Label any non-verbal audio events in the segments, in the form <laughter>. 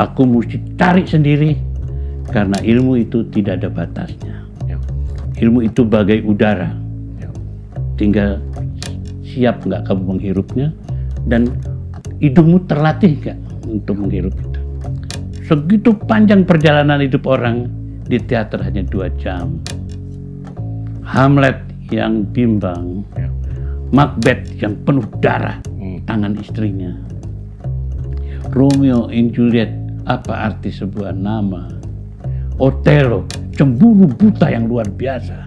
Aku mesti cari sendiri karena ilmu itu tidak ada batasnya. Ya. Ilmu itu bagai udara, Ya. tinggal siap nggak kamu menghirupnya dan hidungmu terlatih nggak untuk menghirup itu. Segitu panjang perjalanan hidup orang di teater hanya dua jam. Hamlet yang bimbang, Ya. Macbeth yang penuh darah Hmm. tangan istrinya. Romeo and Juliet, apa arti sebuah nama? Otelo, cemburu buta yang luar biasa.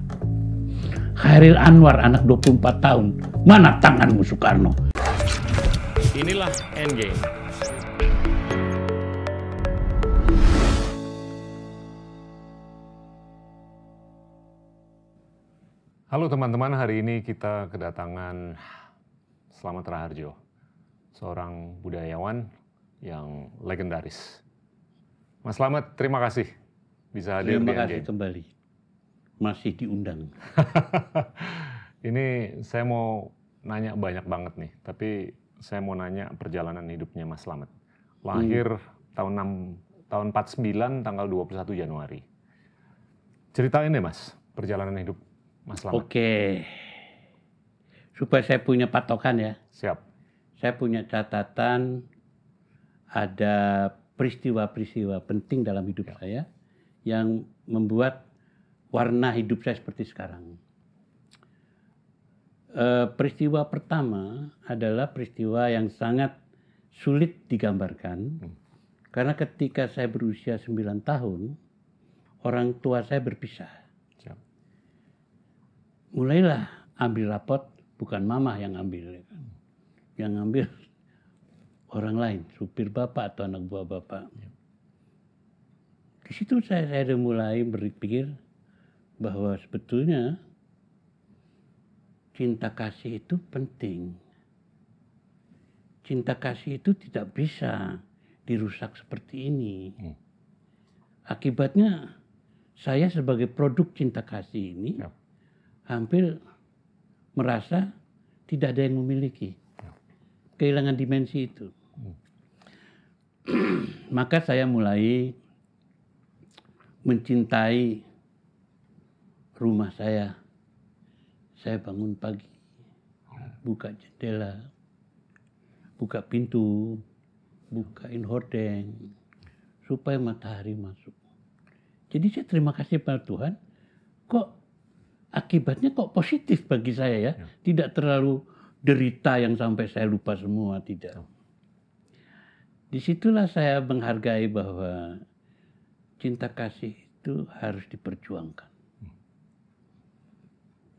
Khairil Anwar, anak 24 tahun, mana tanganmu Soekarno? Inilah Endgame. Halo teman-teman, hari ini kita kedatangan Slamet Raharjo, seorang budayawan yang legendaris. Mas Slamet, terima kasih bisa hadir Terima di kasih Endgame. kembali. Masih diundang. <laughs> ini saya mau nanya banyak banget nih, tapi saya mau nanya perjalanan hidupnya Mas Slamet. Lahir tahun 6 tahun 49 tanggal 21 Januari. Ceritain deh Mas, perjalanan hidup Mas Slamet. Oke. Supaya saya punya patokan ya. Siap. Saya punya catatan ada peristiwa-peristiwa penting dalam hidup saya yang membuat warna hidup saya seperti sekarang. Eh, peristiwa pertama adalah peristiwa yang sangat sulit digambarkan karena ketika saya berusia 9 tahun orang tua saya berpisah. Siap. Mulailah ambil rapot bukan mama yang ambil ya kan. Yang ngambil orang lain, supir bapak atau anak buah bapak. Di situ saya, saya mulai berpikir bahwa sebetulnya cinta kasih itu penting. Cinta kasih itu tidak bisa dirusak seperti ini. Hmm. Akibatnya saya sebagai produk cinta kasih ini Ya. hampir merasa tidak ada yang memiliki. Kehilangan dimensi itu. <clears throat> Maka saya mulai mencintai rumah saya. Saya bangun pagi, buka jendela, buka pintu, bukain hordeng, supaya matahari masuk. Jadi saya terima kasih pada Tuhan, kok akibatnya kok positif bagi saya ya, Ya. tidak terlalu derita yang sampai saya lupa semua, tidak. Di situlah saya menghargai bahwa cinta kasih itu harus diperjuangkan.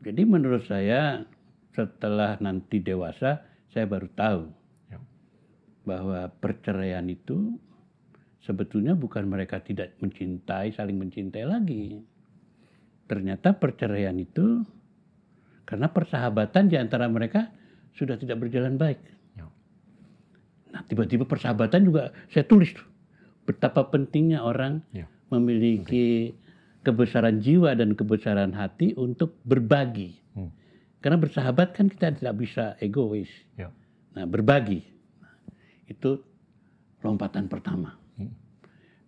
Jadi menurut saya setelah nanti dewasa saya baru tahu Ya. bahwa perceraian itu sebetulnya bukan mereka tidak mencintai, saling mencintai lagi. Ternyata perceraian itu karena persahabatan di antara mereka sudah tidak berjalan baik. Nah, tiba-tiba persahabatan juga saya tulis tuh. Betapa pentingnya orang Ya. memiliki kebesaran jiwa dan kebesaran hati untuk berbagi. Hmm. Karena bersahabat kan kita tidak bisa egois. Ya. Nah, berbagi. Nah, itu lompatan pertama. Hmm.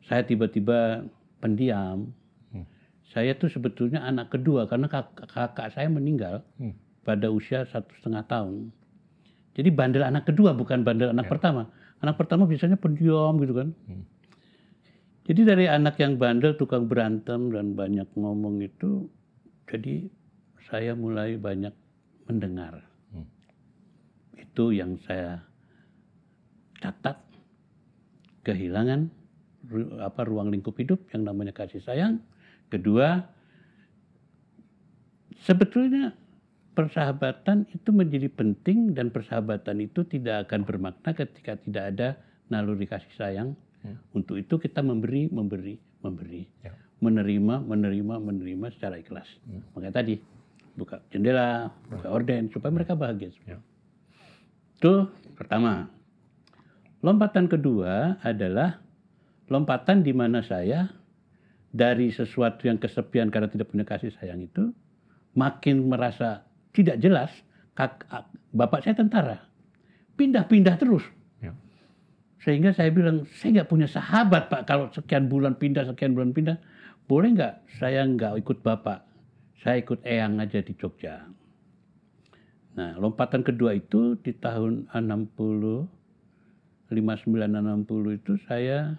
Saya tiba-tiba pendiam. Hmm. Saya tuh sebetulnya anak kedua karena kakak, kakak saya meninggal Hmm. pada usia satu setengah tahun. Jadi bandel anak kedua bukan bandel anak Ya. pertama. Anak pertama biasanya pendiam gitu kan. Hmm. Jadi dari anak yang bandel, tukang berantem dan banyak ngomong itu, jadi saya mulai banyak mendengar. Hmm. Itu yang saya catat kehilangan ru- apa ruang lingkup hidup yang namanya kasih sayang. Kedua, sebetulnya persahabatan itu menjadi penting dan persahabatan itu tidak akan bermakna ketika tidak ada naluri kasih sayang. Hmm. Untuk itu kita memberi, memberi, memberi. Ya. Menerima, menerima, menerima secara ikhlas. Hmm. Makanya tadi buka jendela, buka orden supaya mereka bahagia. Ya. Itu pertama. Lompatan kedua adalah lompatan di mana saya dari sesuatu yang kesepian karena tidak punya kasih sayang itu makin merasa tidak jelas. Kak, bapak saya tentara, pindah-pindah terus. Ya. Sehingga saya bilang, saya nggak punya sahabat Pak. Kalau sekian bulan pindah, sekian bulan pindah, boleh nggak saya nggak ikut Bapak? Saya ikut Eyang aja di Jogja. Nah, lompatan kedua itu di tahun 60, 59-60 itu saya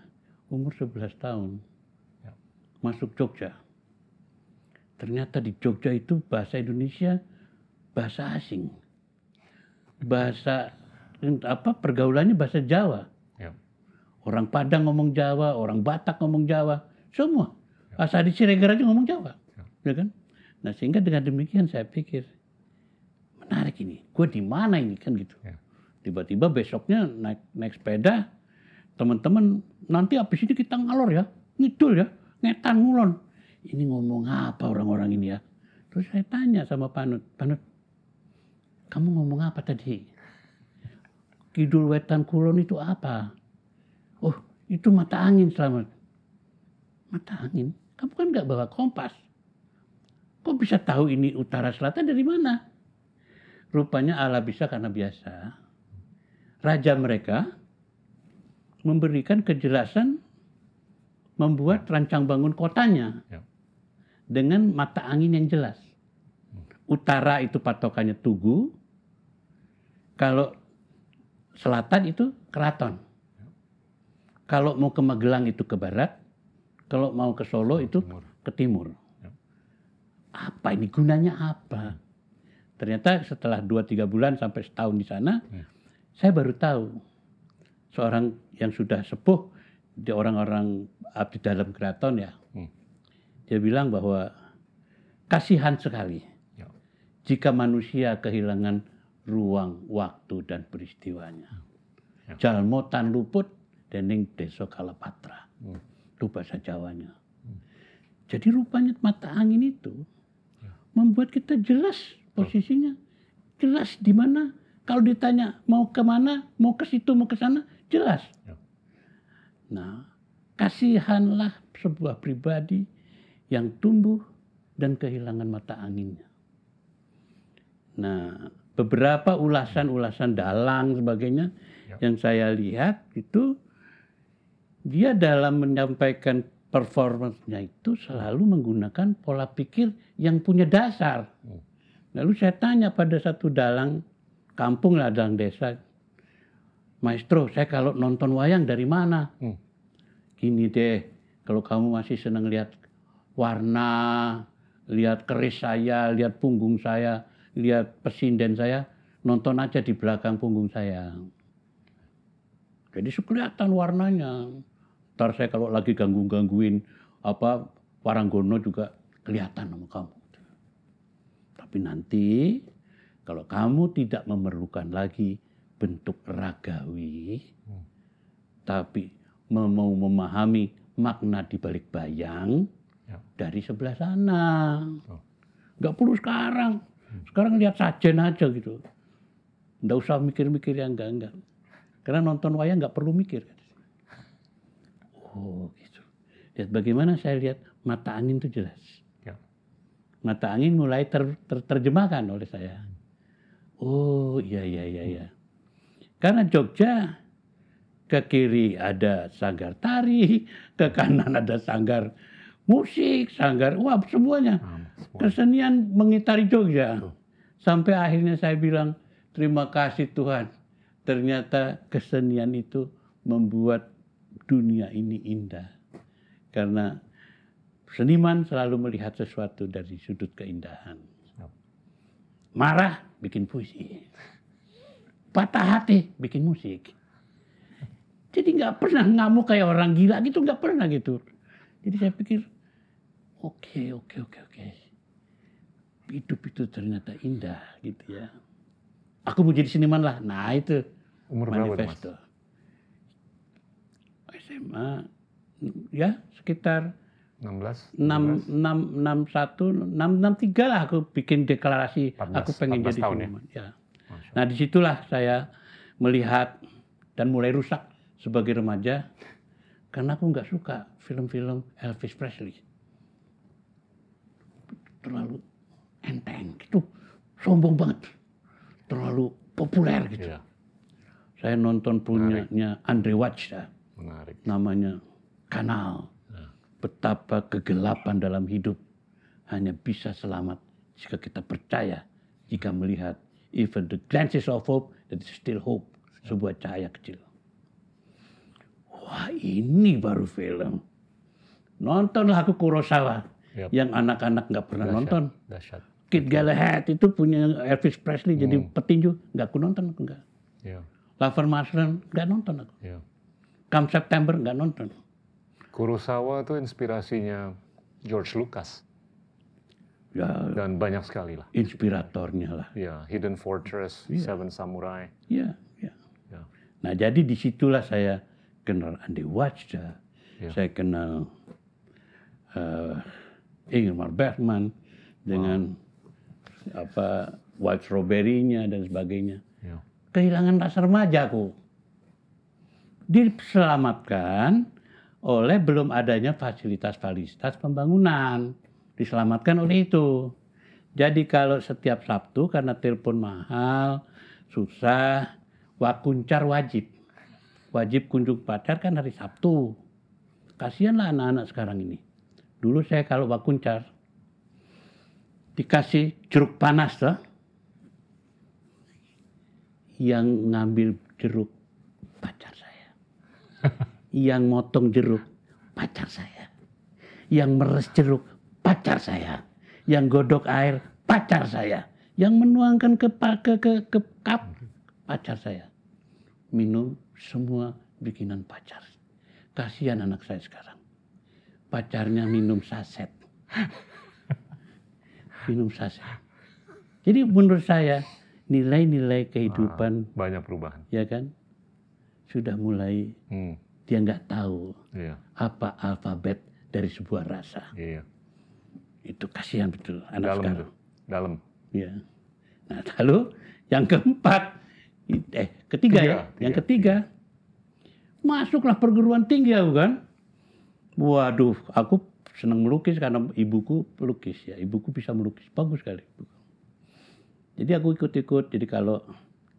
umur 11 tahun. Ya. Masuk Jogja. Ternyata di Jogja itu bahasa Indonesia bahasa asing. Bahasa apa pergaulannya bahasa Jawa. Ya. Orang Padang ngomong Jawa, orang Batak ngomong Jawa, semua. Asal di Siregar aja ngomong Jawa, ya kan? Nah sehingga dengan demikian saya pikir menarik ini, gue di mana ini kan gitu. Ya. Tiba-tiba besoknya naik naik sepeda, teman-teman nanti habis ini kita ngalor ya, ngidul ya, ngetan ngulon. Ini ngomong apa orang-orang ini ya? Terus saya tanya sama Panut, Panut, kamu ngomong apa tadi? Kidul wetan kulon itu apa? Oh, itu mata angin selamat. Mata angin? Kamu kan nggak bawa kompas. Kok bisa tahu ini utara selatan dari mana? Rupanya Allah bisa karena biasa. Raja mereka memberikan kejelasan membuat rancang bangun kotanya Ya. dengan mata angin yang jelas. Utara itu patokannya Tugu, kalau selatan itu keraton. Kalau mau ke Magelang itu ke barat, kalau mau ke Solo itu ke timur. Ya. Apa ini gunanya apa? Ternyata setelah 2-3 bulan sampai setahun di sana, Ya. saya baru tahu seorang yang sudah sepuh di orang-orang abdi dalam keraton ya. Hmm. Dia bilang bahwa kasihan sekali Ya. jika manusia kehilangan ruang, waktu dan peristiwanya. Ya. Jalmo tan luput dening desa Kalapatra. Hmm. Itu bahasa Jawanya. Jadi rupanya mata angin itu Ya. membuat kita jelas posisinya. Jelas di mana. Kalau ditanya mau ke mana, mau ke situ, mau ke sana, jelas. Ya. Nah, kasihanlah sebuah pribadi yang tumbuh dan kehilangan mata anginnya. Nah, beberapa ulasan-ulasan dalang sebagainya Ya. yang saya lihat itu dia dalam menyampaikan performance-nya itu selalu menggunakan pola pikir yang punya dasar. Hmm. Lalu saya tanya pada satu dalang kampung lah dalang desa, Maestro, saya kalau nonton wayang dari mana? Hmm. Gini deh, kalau kamu masih senang lihat warna, lihat keris saya, lihat punggung saya, lihat pesinden saya, nonton aja di belakang punggung saya. Jadi kelihatan warnanya. Ntar saya kalau lagi ganggu-gangguin apa Waranggono juga kelihatan sama kamu. Tapi nanti kalau kamu tidak memerlukan lagi bentuk ragawi, Hmm. tapi mau memahami makna di balik bayang Ya. dari sebelah sana. Oh. Nggak perlu sekarang. Sekarang lihat sajen aja gitu. Nggak usah mikir-mikir yang enggak-enggak. Karena nonton wayang nggak perlu mikir. Oh gitu. Lihat bagaimana saya lihat mata angin itu jelas. Ya. Mata angin mulai ter- ter- terjemahkan oleh saya. Oh iya iya iya iya. Karena Jogja ke kiri ada sanggar tari, ke kanan ada sanggar musik, sanggar wah semuanya. Semua. Kesenian mengitari Jogja. Sampai akhirnya saya bilang, terima kasih Tuhan. Ternyata kesenian itu membuat dunia ini indah. Karena seniman selalu melihat sesuatu dari sudut keindahan. Marah, bikin puisi. Patah hati, bikin musik. Jadi nggak pernah ngamuk kayak orang gila gitu, nggak pernah gitu. Jadi saya pikir, oke, oke, oke, oke. Hidup itu ternyata indah gitu ya. Aku mau jadi seniman lah. Nah itu Umur berapa tuh, Mas? manifesto. SMA, ya sekitar 16? 6, 6, 61, 6, 63 lah aku bikin deklarasi 14 aku pengen 14 jadi tahun ya? seniman. Ya. Masya Nah di situlah saya melihat dan mulai rusak sebagai remaja karena aku nggak suka film-film Elvis Presley. Terlalu enteng gitu, sombong banget, terlalu populer gitu. Iya. Saya nonton punyanya Andre Wajda, Menarik. namanya Kanal. Betapa kegelapan dalam hidup hanya bisa selamat jika kita percaya, jika melihat even the glances of hope, that is still hope, sebuah cahaya kecil. Wah ini baru film. Nontonlah aku Kurosawa, Yap. yang anak-anak nggak pernah nonton. Dahsyat. Kid Galahad itu punya Elvis Presley jadi petinju, nggak aku nonton aku nggak. Ya, Lover Mushroom nggak nonton aku. ya. Come September nggak nonton. Kurosawa itu inspirasinya George Lucas Ya dan banyak sekali lah. inspiratornya lah. Ya, Hidden Fortress, Seven Samurai. Ya, ya. Ya, Nah jadi di situlah saya kenal Andy Wajda, Ya. saya kenal eh Ingmar Bergman dengan apa White Strawberry-nya dan sebagainya. ya, Kehilangan rasa remaja aku. Diselamatkan oleh belum adanya fasilitas-fasilitas pembangunan. Diselamatkan oleh itu. Jadi kalau setiap Sabtu karena telepon mahal, susah, wakuncar wajib. Wajib kunjung pacar kan hari Sabtu. Kasihanlah anak-anak sekarang ini. Dulu saya kalau wakuncar dikasih jeruk panas tuh. Yang ngambil jeruk pacar saya. <laughs> Yang motong jeruk pacar saya. Yang meres jeruk pacar saya. Yang godok air pacar saya. Yang menuangkan ke ke ke, ke kap pacar saya. Minum semua bikinan pacar. Kasihan anak saya sekarang. Pacarnya minum saset. <laughs> minum saset. Jadi menurut saya nilai-nilai kehidupan banyak perubahan. ya kan sudah mulai Hmm, dia nggak tahu iya, apa alfabet dari sebuah rasa iya. itu kasihan betul anak Dalam sekarang tuh, dalam. ya nah lalu yang keempat eh ketiga Tiga, ya? Yang tiga, ketiga. Masuklah perguruan tinggi aku kan? Waduh aku senang melukis karena ibuku pelukis ya. Ibuku bisa melukis. Bagus sekali jadi aku ikut-ikut. Jadi kalau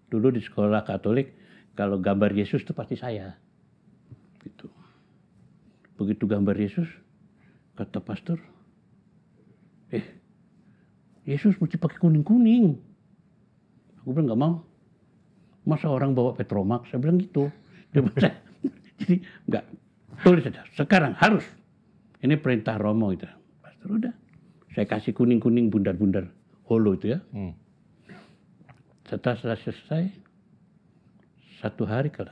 dulu di sekolah Katolik kalau gambar Yesus itu pasti saya. Gitu. Begitu gambar Yesus kata pastor eh Yesus mesti pakai kuning-kuning. Aku bilang nggak mau. Masa orang bawa Petromax? Saya bilang gitu. <laughs> Jadi nggak tulis saja. Sekarang harus. Ini perintah Romo itu. Pastor udah. Saya kasih kuning-kuning bundar-bundar holo itu ya. Hmm. Setelah setelah selesai, satu hari kalau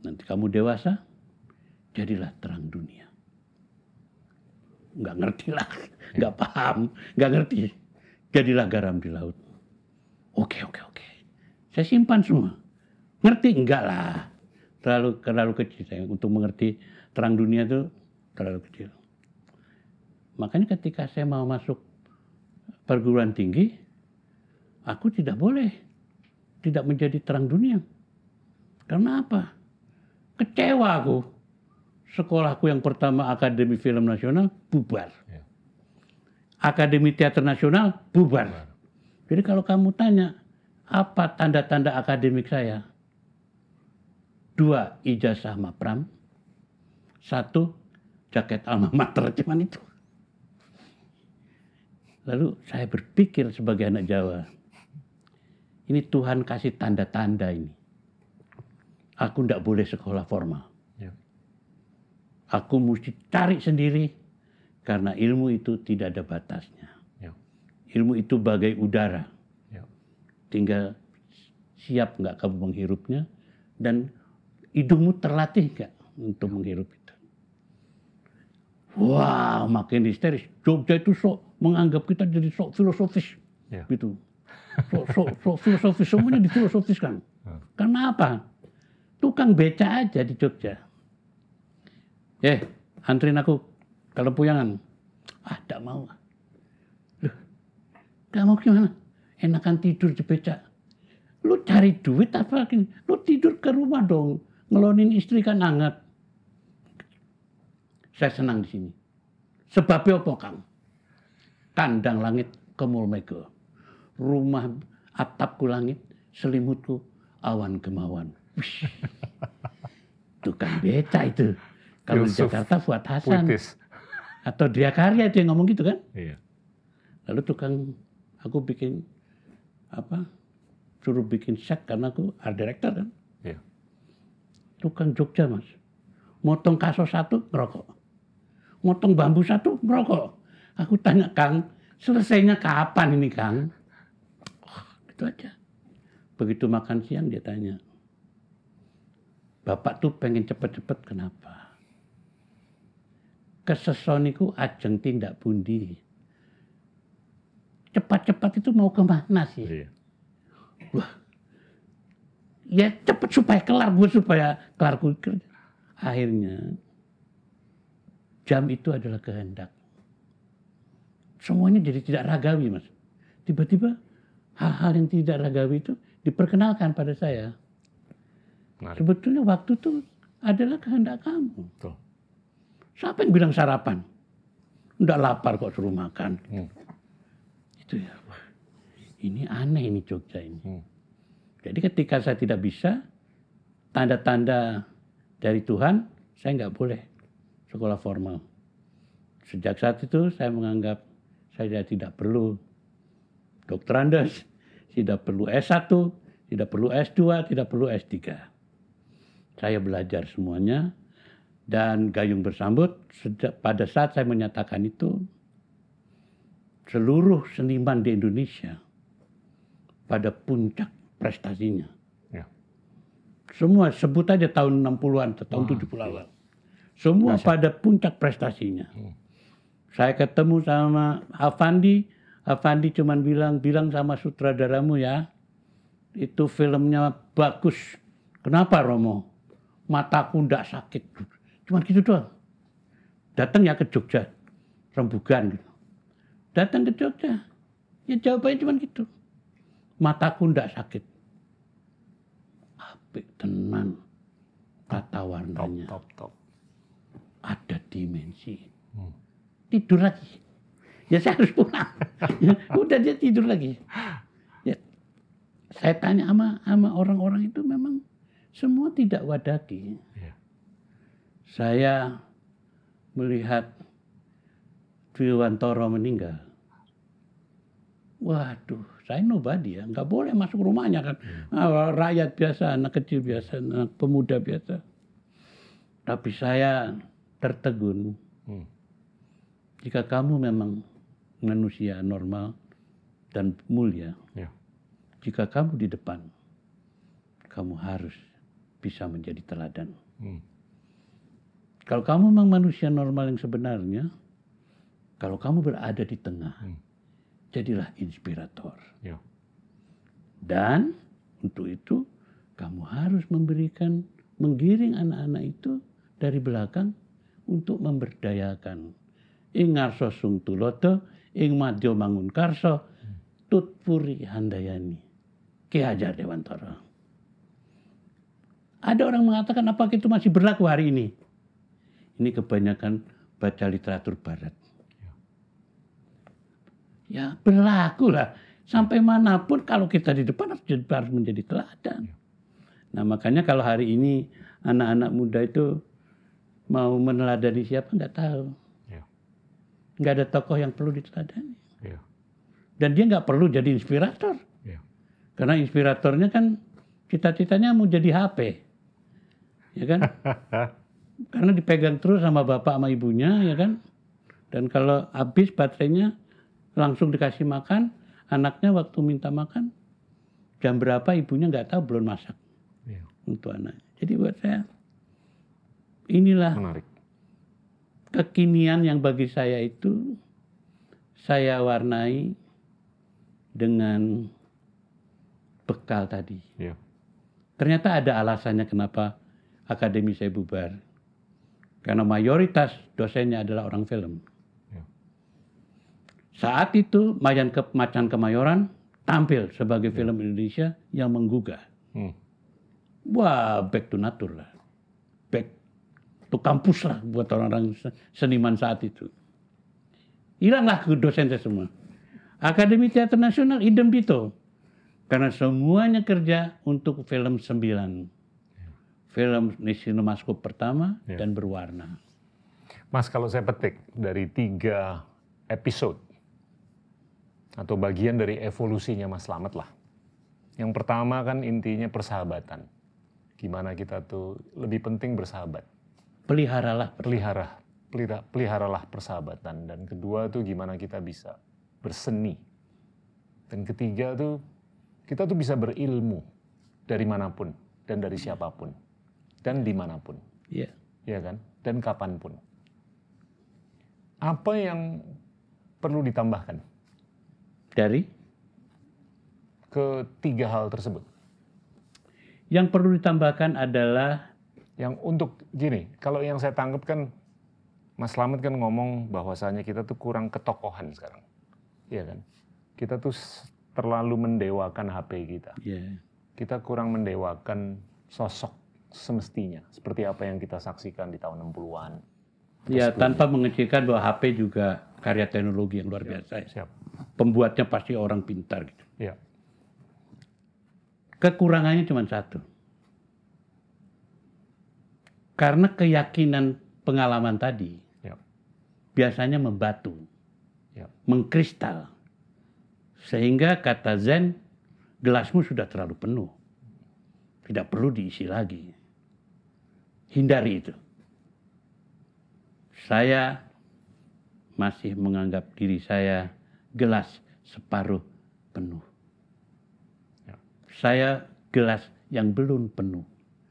nanti kamu dewasa, jadilah terang dunia. Nggak ngerti lah, nggak paham, nggak ngerti. Jadilah garam di laut. Oke, oke, oke. Saya simpan semua. Ngerti? Enggak lah. Terlalu terlalu kecil saya untuk mengerti terang dunia itu terlalu kecil. Makanya ketika saya mau masuk perguruan tinggi, aku tidak boleh tidak menjadi terang dunia. Karena apa? Kecewa aku. Sekolahku yang pertama Akademi Film Nasional bubar. Ya. Akademi Teater Nasional bubar. Jadi kalau kamu tanya apa tanda-tanda akademik saya? Dua ijazah mapram, satu jaket alma mater <laughs> cuman itu. Lalu saya berpikir sebagai anak Jawa, ini Tuhan kasih tanda-tanda ini. Aku tidak boleh sekolah formal. Ya. Aku mesti cari sendiri karena ilmu itu tidak ada batasnya. Ya. Ilmu itu bagai udara. Tinggal siap nggak kamu menghirupnya dan hidungmu terlatih nggak untuk menghirup itu. Wah, makin histeris. Jogja itu sok menganggap kita jadi sok filosofis, Ya. gitu. Sok, sok, sok filosofis semuanya difilosofiskan. Hmm. Karena apa? Tukang beca aja di Jogja. Eh, anterin aku kalau puyangan. Ah, tidak mau. Loh, tidak mau gimana? Enakan tidur di beca. Lu cari duit apa? gini? Lu tidur ke rumah dong. Ngelonin istri kan hangat. Saya senang di sini. Sebabnya apa, Kang? Kandang langit ke Mulmego. Rumah atapku langit, selimutku awan. Wish. <laughs> Tukang beca itu. Kalau di. Jakarta Fuad Hasan Puitis. atau dia karya itu yang ngomong gitu kan. Iya. Lalu tukang aku bikin apa? Suruh bikin set karena aku art director kan. Iya. Tukang Jogja mas. Motong kaso satu ngerokok. Motong bambu satu ngerokok. Aku tanya Kang, selesainya kapan ini Kang? Oh, gitu aja. Begitu makan siang dia tanya. Bapak tuh pengen cepet-cepet kenapa? Kesesoniku ajeng tindak bundi. Cepat-cepat itu mau ke mana sih? Iya. ya cepet supaya kelar gue supaya kelar gue kerja. Akhirnya jam itu adalah kehendak. Semuanya jadi tidak ragawi mas. Tiba-tiba hal-hal yang tidak ragawi itu diperkenalkan pada saya. Menarik. Sebetulnya waktu itu adalah kehendak kamu. Betul. Siapa yang bilang sarapan? Nggak lapar kok suruh makan. Hmm. Itu ya. Wah, ini aneh ini Jogja ini. Hmm. Jadi ketika saya tidak bisa, tanda-tanda dari Tuhan, saya nggak boleh sekolah formal. Sejak saat itu saya menganggap saya tidak perlu dokter Andes, tidak perlu S1, tidak perlu S2, tidak perlu S3. Saya belajar semuanya dan gayung bersambut sejak pada saat saya menyatakan itu seluruh seniman di Indonesia pada puncak prestasinya. Ya. Semua sebut aja tahun 60-an atau tahun 70-an. Semua pada puncak prestasinya. Saya ketemu sama Afandi, Afandi cuman bilang, bilang sama sutradaramu ya, itu filmnya bagus. Kenapa Romo? Mataku ndak sakit. Cuman gitu doang. Datang ya ke Jogja, rembugan gitu. Datang ke Jogja, ya jawabannya cuman gitu. Mataku ndak sakit. Apik tenan tata Top, warnanya top, top. ada dimensi. Hmm. Tidur lagi. Ya saya harus pulang. <laughs> Ya, Udah dia tidur lagi. Ya, saya tanya sama sama orang-orang itu memang semua tidak wadaki. Iya. Saya melihat Dwiwantoro meninggal. Waduh, saya nobody ya, nggak boleh masuk rumahnya kan. Ah, rakyat biasa, anak kecil biasa, anak pemuda biasa. Tapi saya tertegun. Hmm. Jika kamu memang manusia normal dan mulia, Ya. jika kamu di depan, kamu harus bisa menjadi teladan. Hmm. Kalau kamu memang manusia normal yang sebenarnya, kalau kamu berada di tengah, Hmm. jadilah inspirator. Ya. Dan untuk itu kamu harus memberikan, menggiring anak-anak itu dari belakang untuk memberdayakan. Ing ngarso sung tuloto, ing madyo mangun karso, tutpuri handayani. Ki Hajar Dewantara. Ada orang mengatakan apakah itu masih berlaku hari ini? Ini kebanyakan baca literatur barat. Ya berlaku lah. Sampai mana pun kalau kita di depan harus, jadi- harus menjadi teladan. Nah makanya kalau hari ini anak-anak muda itu mau meneladani siapa nggak tahu. Ya. Nggak ada tokoh yang perlu diteladani. Ya. Dan dia nggak perlu jadi inspirator. Ya. Karena inspiratornya kan cita-citanya mau jadi HP. Ya kan? <laughs> Karena dipegang terus sama bapak sama ibunya ya kan. Dan kalau habis baterainya langsung dikasih makan, anaknya waktu minta makan jam berapa ibunya nggak tahu belum masak Ya. untuk anak. Jadi buat saya inilah Menarik. kekinian yang bagi saya itu saya warnai dengan bekal tadi. Ya. Ternyata ada alasannya kenapa akademi saya bubar. Karena mayoritas dosennya adalah orang film. Ya. Saat itu Mayan ke Macan Kemayoran tampil sebagai film Indonesia yang menggugah. Hmm. Wah, back to nature lah. Back to kampus lah buat orang-orang se- seniman saat itu. Hilanglah ke dosen saya semua. Akademi Teater Nasional idem dito. Karena semuanya kerja untuk film sembilan. Film Cinemascope pertama Ya. dan berwarna. Mas, kalau saya petik dari tiga episode atau bagian dari evolusinya Mas Slamet lah. Yang pertama kan intinya persahabatan. Gimana kita tuh lebih penting bersahabat. Peliharalah Pelihara, pelihara, peliharalah persahabatan. Dan kedua tuh gimana kita bisa berseni. Dan ketiga tuh kita tuh bisa berilmu dari mana pun dan dari siapa pun dan di mana pun. ya. ya kan? Dan kapan pun. Apa yang perlu ditambahkan Dari ketiga hal tersebut? yang perlu ditambahkan adalah Yang untuk gini, kalau yang saya tangkap kan Mas Slamet kan ngomong bahwasanya kita tuh kurang ketokohan sekarang. Iya kan? Kita tuh terlalu mendewakan HP kita. ya, Kita kurang mendewakan sosok semestinya seperti apa yang kita saksikan di tahun 60-an. ya tanpa mengecilkan bahwa HP juga karya teknologi yang luar biasa. ya. Siap. Pembuatnya pasti orang pintar gitu. Iya. Kekurangannya cuma satu. Karena keyakinan pengalaman tadi Iya. biasanya membatu, Iya. mengkristal. Sehingga kata Zen, gelasmu sudah terlalu penuh. Tidak perlu diisi lagi. Hindari itu. Saya masih menganggap diri saya gelas separuh penuh. Ya. Saya gelas yang belum penuh.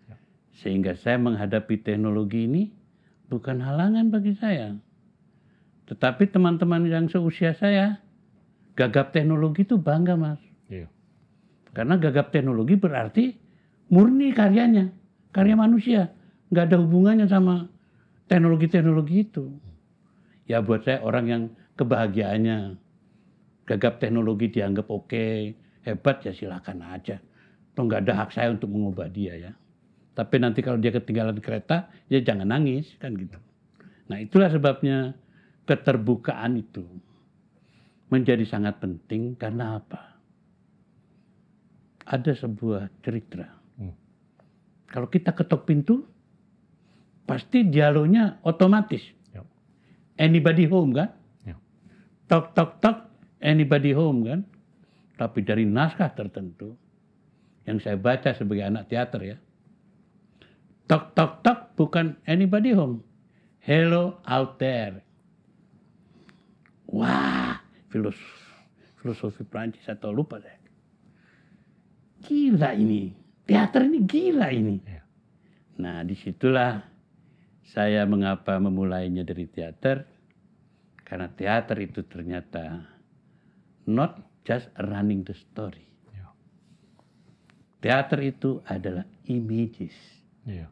Ya. Sehingga saya menghadapi teknologi ini bukan halangan bagi saya. Tetapi teman-teman yang seusia saya, gagap teknologi itu bangga mas. Iya. Karena gagap teknologi berarti murni karyanya, karya manusia. Nggak ada hubungannya sama teknologi-teknologi itu. Ya buat saya orang yang kebahagiaannya gagap teknologi dianggap oke, hebat ya silakan aja. Toh nggak ada hak saya untuk mengubah dia ya. Tapi nanti kalau dia ketinggalan kereta, ya jangan nangis kan gitu. Nah itulah sebabnya keterbukaan itu menjadi sangat penting karena apa? Ada sebuah cerita. Hmm. Kalau kita ketok pintu, pasti dialognya otomatis. Yap. Anybody home kan? Ya. Tok tok tok, anybody home kan? Tapi dari naskah tertentu yang saya baca sebagai anak teater ya. Tok tok tok bukan anybody home. Hello out there. Wah, filosofi, filosofi Prancis atau lupa deh. Gila ini. Teater ini gila ini. Iya. Nah, di situlah saya mengapa memulainya dari teater. Karena teater itu ternyata not just running the story. Iya. Teater itu adalah images. Iya.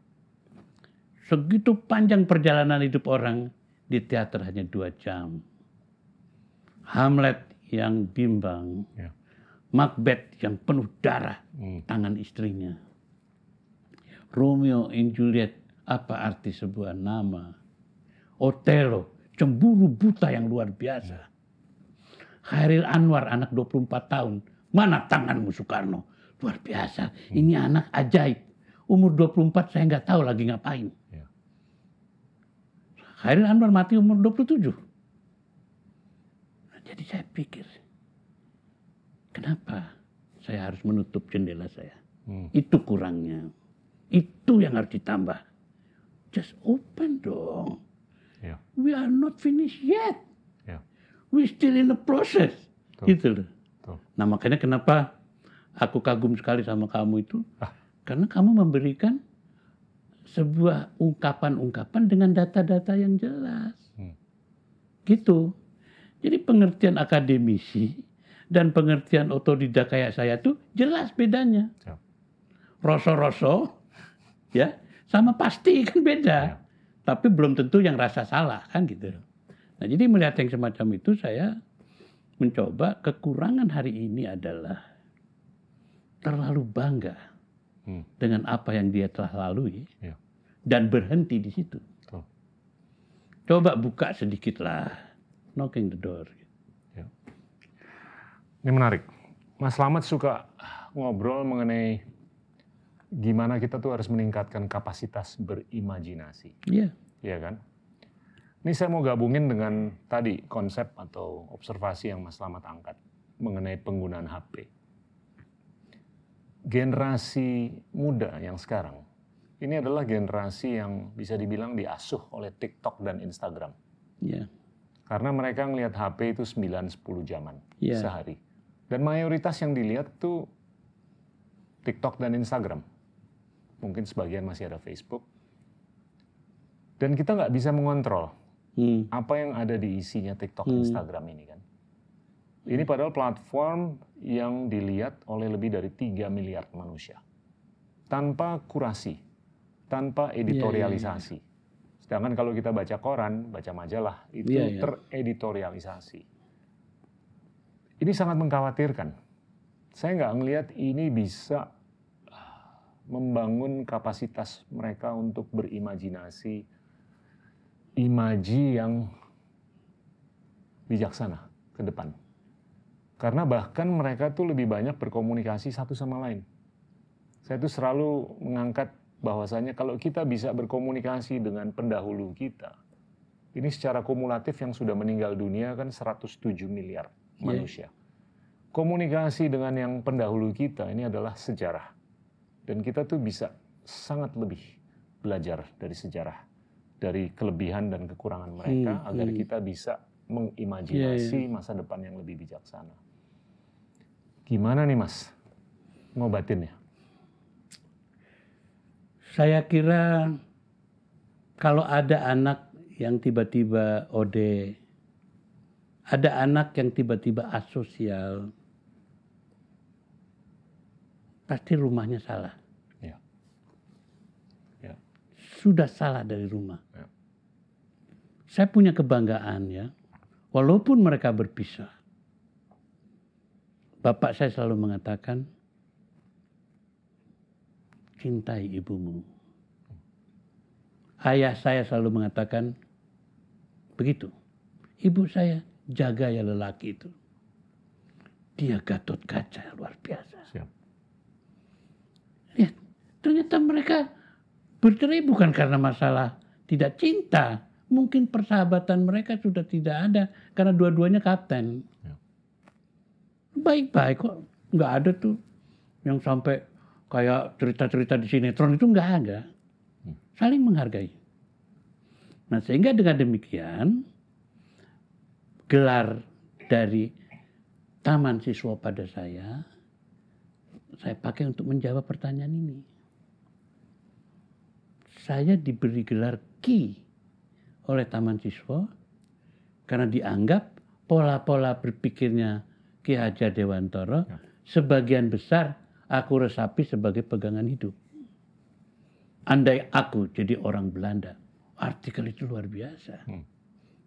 Segitu panjang perjalanan hidup orang di teater hanya dua jam. Hamlet yang bimbang, Iya. Macbeth yang penuh darah Hmm. tangan istrinya. Romeo and Juliet, apa arti sebuah nama? Otelo, cemburu buta yang luar biasa. Khairil Anwar, anak 24 tahun. Mana tanganmu Soekarno? Luar biasa. Ini anak ajaib. Umur 24 saya nggak tahu lagi ngapain. Iya. Khairil Anwar mati umur 27. Nah, jadi saya pikir, kenapa saya harus menutup jendela saya? Hmm. Itu kurangnya. Itu yang harus ditambah. Just open dong. Iya. We are not finished yet. We still in the process. Betul. Gitu loh. Tuh. Nah makanya kenapa aku kagum sekali sama kamu itu. Ah. Karena kamu memberikan sebuah ungkapan-ungkapan dengan data-data yang jelas. Hmm. Gitu. Jadi pengertian akademisi dan pengertian otodidak kayak saya tuh jelas bedanya. Siap. Roso-roso ya sama pasti kan beda. Ya. Tapi belum tentu yang rasa salah kan gitu. Nah jadi melihat yang semacam itu saya mencoba kekurangan hari ini adalah terlalu bangga Hmm. dengan apa yang dia telah lalui Iya. dan berhenti di situ. Betul. Coba buka sedikit lah, knocking the door. Ya. Ini menarik. Mas Slamet suka ngobrol mengenai gimana kita tuh harus meningkatkan kapasitas berimajinasi. Iya. Iya kan? Ini saya mau gabungin dengan tadi konsep atau observasi yang Mas Slamet angkat mengenai penggunaan HP. Generasi muda yang sekarang, ini adalah generasi yang bisa dibilang diasuh oleh TikTok dan Instagram. Iya. Karena mereka ngelihat HP itu 9-10 jaman Iya. sehari. Dan mayoritas yang dilihat tuh TikTok dan Instagram. Mungkin sebagian masih ada Facebook. Dan kita nggak bisa mengontrol Hmm. apa yang ada di isinya TikTok, Instagram ini kan. Ini padahal platform yang dilihat oleh lebih dari 3 miliar manusia. Tanpa kurasi, tanpa editorialisasi. Sedangkan kalau kita baca koran, baca majalah, itu Iya, iya. tereditorialisasi. Ini sangat mengkhawatirkan. Saya nggak ngelihat ini bisa membangun kapasitas mereka untuk berimajinasi, imaji yang bijaksana ke depan. Karena bahkan mereka tuh lebih banyak berkomunikasi satu sama lain. Saya tuh selalu mengangkat bahwasanya kalau kita bisa berkomunikasi dengan pendahulu kita, ini secara kumulatif yang sudah meninggal dunia kan 107 miliar manusia. Komunikasi dengan yang pendahulu kita ini adalah sejarah. Dan kita tuh bisa sangat lebih belajar dari sejarah, dari kelebihan dan kekurangan mereka Hmm, agar hmm. kita bisa mengimajinasi masa depan yang lebih bijaksana. Gimana nih Mas ngobatinnya? Saya kira kalau ada anak yang tiba-tiba OD, ada anak yang tiba-tiba asosial, pasti rumahnya salah. Sudah salah dari rumah. Ya. Saya punya kebanggaan ya, walaupun mereka berpisah. Bapak saya selalu mengatakan, cintai ibumu. Ayah saya selalu mengatakan begitu. Ibu saya jaga ya lelaki itu. Dia gatot kaca luar biasa. Siap. Lihat, ternyata mereka bercerai bukan karena masalah tidak cinta. Mungkin persahabatan mereka sudah tidak ada karena dua-duanya kapten. Ya. Baik-baik kok, nggak ada tuh yang sampai kayak cerita-cerita di sinetron itu nggak ada. Saling menghargai. Nah sehingga dengan demikian gelar dari Taman Siswa pada saya, saya pakai untuk menjawab pertanyaan ini. Saya diberi gelar Ki oleh Taman Siswa karena dianggap pola-pola berpikirnya Ki Hajar Dewantoro Ya. sebagian besar aku resapi sebagai pegangan hidup. Andai aku jadi orang Belanda, artikel itu luar biasa. Hmm.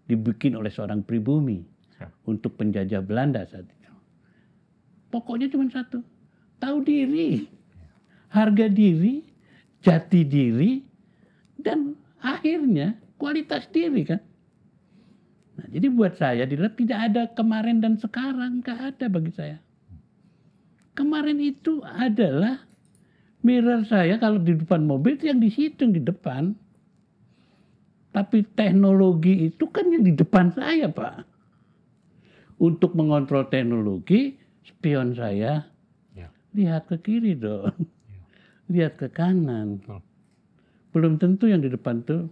Dibikin oleh seorang pribumi Ya. untuk penjajah Belanda saat itu. Pokoknya cuma satu, tahu diri, harga diri, jati diri, dan akhirnya kualitas diri kan. Nah, jadi buat saya dilihat tidak ada kemarin dan sekarang, nggak ada bagi saya. Kemarin itu adalah mirror saya kalau di depan mobil itu yang di situ di depan. Tapi teknologi itu kan yang di depan saya, Pak. Untuk mengontrol teknologi, spion saya Ya. lihat ke kiri dong. Lihat ke kanan. Betul. Belum tentu yang di depan tuh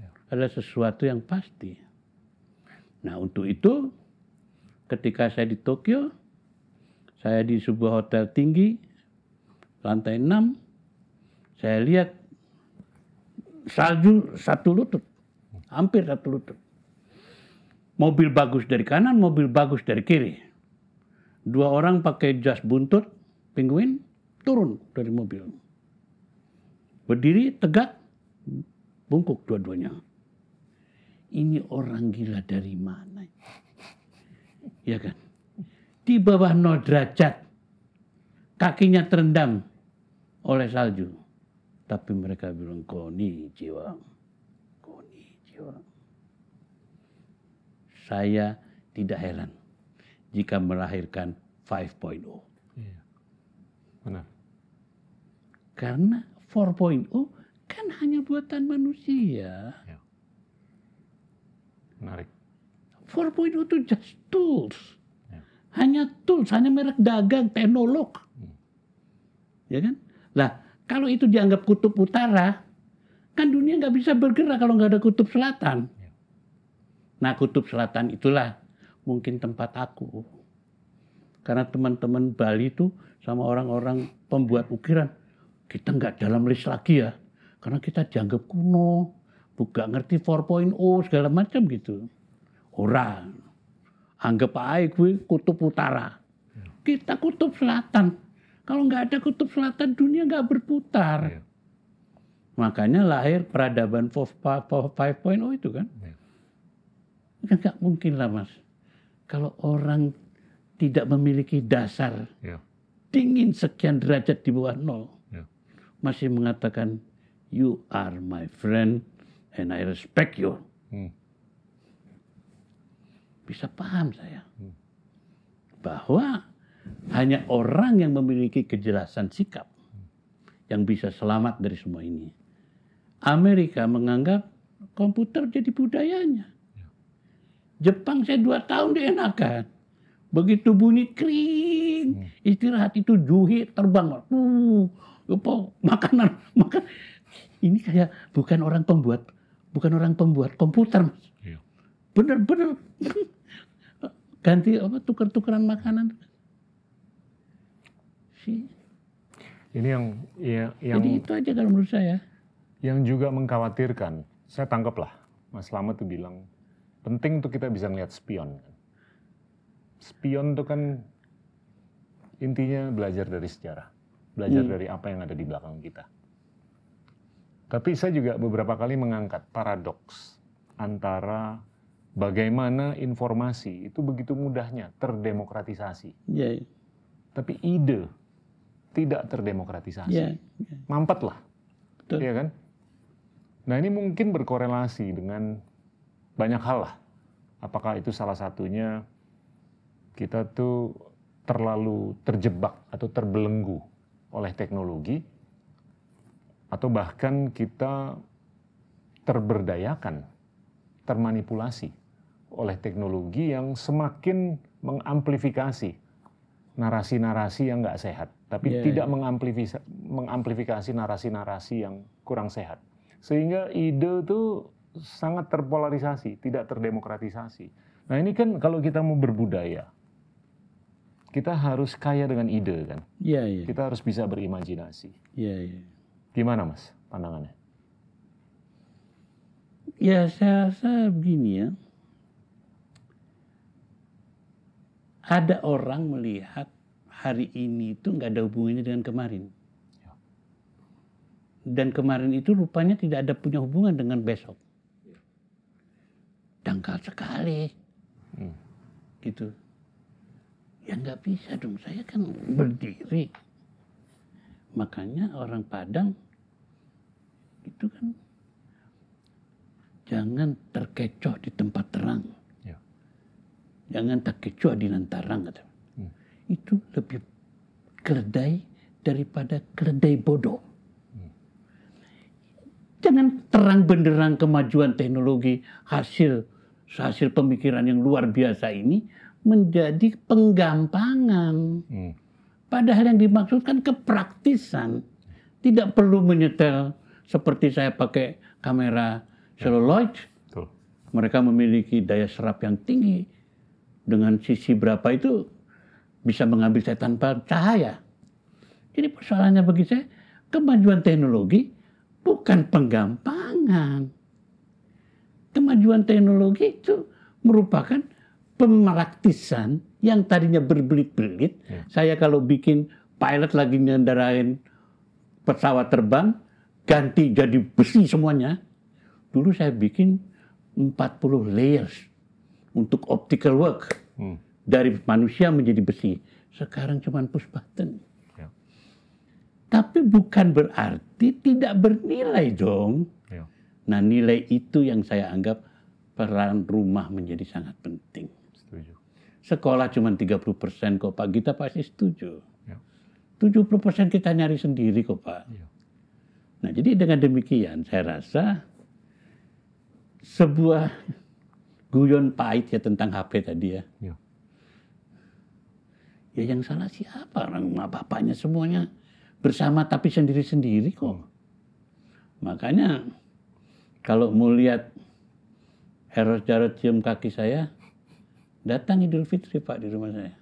Ya. ada sesuatu yang pasti. Nah, untuk itu ketika saya di Tokyo, saya di sebuah hotel tinggi, lantai 6, saya lihat salju satu lutut, hampir satu lutut. Mobil bagus dari kanan, mobil bagus dari kiri. Dua orang pakai jas buntut, penguin, turun dari mobil. Berdiri tegak, bungkuk dua-duanya. Ini orang gila dari mana? Ya kan? Di bawah nol derajat, kakinya terendam oleh salju. Tapi mereka bilang, koni jiwa. Koni jiwa. Saya tidak heran jika melahirkan 5.0. Iya. Benar. Karena 4.0 kan hanya buatan manusia. Menarik. 4.0 itu just tools. Ya. Hanya tools, hanya merek dagang, teknolog. Hmm. Ya kan? Lah, kalau itu dianggap kutub utara, kan dunia nggak bisa bergerak kalau nggak ada kutub selatan. Ya. Nah, kutub selatan itulah mungkin tempat aku. Karena teman-teman Bali itu sama orang-orang pembuat ukiran, kita nggak dalam list lagi ya. Karena kita dianggap kuno, bukan ngerti 4.0 segala macam gitu. Orang anggap aja gue kutub utara. Kita kutub selatan. Kalau nggak ada kutub selatan, dunia nggak berputar. Iya. Makanya lahir peradaban 5.0 itu kan. Kan nggak mungkin lah mas. Kalau orang tidak memiliki dasar Iya. dingin sekian derajat di bawah nol. Masih mengatakan, you are my friend and I respect you. Hmm. Bisa paham saya. Hmm. Bahwa hanya orang yang memiliki kejelasan sikap yang bisa selamat dari semua ini. Amerika menganggap komputer jadi budayanya. Jepang saya dua tahun dienakan. Begitu bunyi kering, istirahat itu juhi terbang. Uh, apa, makanan, <laughs> makan. Ini kayak bukan orang pembuat, bukan orang pembuat komputer, Mas. Iya. Bener-bener <laughs> ganti apa tukar-tukaran makanan. Si, Ini yang ya, yang Jadi itu aja kalau menurut saya. yang juga mengkhawatirkan. Saya tangkaplah Mas Slamet tuh bilang penting tuh kita bisa ngeliat spion. Spion tuh kan intinya belajar dari sejarah, belajar Hmm. dari apa yang ada di belakang kita. Tapi saya juga beberapa kali mengangkat paradoks antara bagaimana informasi itu begitu mudahnya terdemokratisasi, Ya, tapi ide tidak terdemokratisasi. ya, ya. Mampet lah, Betul. iya kan? Nah ini mungkin berkorelasi dengan banyak hal lah. Apakah itu salah satunya kita tuh terlalu terjebak atau terbelenggu oleh teknologi, atau bahkan kita terberdayakan, termanipulasi oleh teknologi yang semakin mengamplifikasi narasi-narasi yang nggak sehat, tapi Iya, tidak mengamplifisa- mengamplifikasi narasi-narasi yang kurang sehat. Sehingga ide itu sangat terpolarisasi, tidak terdemokratisasi. Nah ini kan kalau kita mau berbudaya, kita harus kaya dengan ide kan. Ya, ya, Kita harus bisa berimajinasi. ya, ya. Gimana mas pandangannya? Ya saya rasa begini ya. Ada orang melihat hari ini itu nggak ada hubungannya dengan kemarin. Ya. Dan kemarin itu rupanya tidak ada punya hubungan dengan besok. Dangkal sekali. Hmm. Gitu. Ya nggak bisa dong, saya kan berdiri. Makanya orang Padang itu kan jangan terkecoh di tempat terang. Ya. Jangan terkecoh di lantaran. Kata. Hmm. Itu lebih keledai daripada keledai bodoh. Hmm. Jangan terang benderang kemajuan teknologi hasil hasil pemikiran yang luar biasa ini menjadi penggampangan. Hmm. Padahal yang dimaksudkan kepraktisan. Tidak perlu menyetel seperti saya pakai kamera celluloid. Betul. Mereka memiliki daya serap yang tinggi. Dengan sisi berapa itu bisa mengambil saya tanpa cahaya. Jadi persoalannya bagi saya, kemajuan teknologi bukan penggampangan. Kemajuan teknologi itu merupakan pemraktisan yang tadinya berbelit-belit. Ya. Saya kalau bikin pilot lagi ngendarain pesawat terbang, ganti jadi besi semuanya. Dulu saya bikin 40 layers untuk optical work. Hmm. Dari manusia menjadi besi. Sekarang cuma push button. Ya. Tapi bukan berarti tidak bernilai dong. Ya. Nah nilai itu yang saya anggap peran rumah menjadi sangat penting. Sekolah cuma 30% kok Pak Gita pasti setuju. Ya. 70% kita nyari sendiri kok Pak. Iya. Nah jadi dengan demikian saya rasa sebuah guyon pahit ya tentang HP tadi ya. Iya. Ya yang salah siapa orang bapaknya semuanya bersama tapi sendiri-sendiri kok. Makanya kalau mau lihat Eros Jarot cium kaki saya, datang Idul Fitri Pak di rumah saya. <laughs>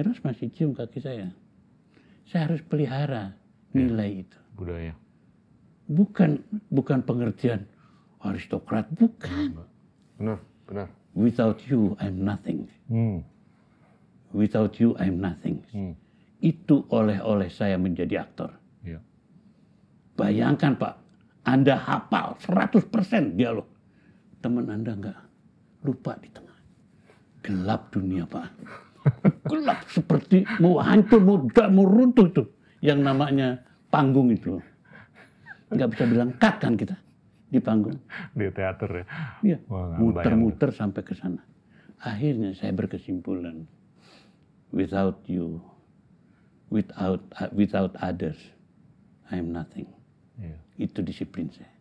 Eros masih cium kaki saya. Saya harus pelihara nilai itu. Budaya. Bukan bukan pengertian aristokrat, bukan. Benar, benar. Without you, I'm nothing. Hmm. Without you, I'm nothing. Hmm. Itu oleh-oleh saya menjadi aktor. Iya. Bayangkan Pak, Anda hafal 100% dialog. Teman Anda enggak lupa di tengah. Gelap dunia Pak. <laughs> Gelap seperti mau hancur, mau, mau runtuh tuh. Yang namanya panggung itu. Nggak bisa bilang cut kan kita di panggung. Di teater ya. Iya, muter-muter sampai ke sana. Akhirnya saya berkesimpulan, without you, without without others, I'm nothing. Iya. Itu disiplin saya.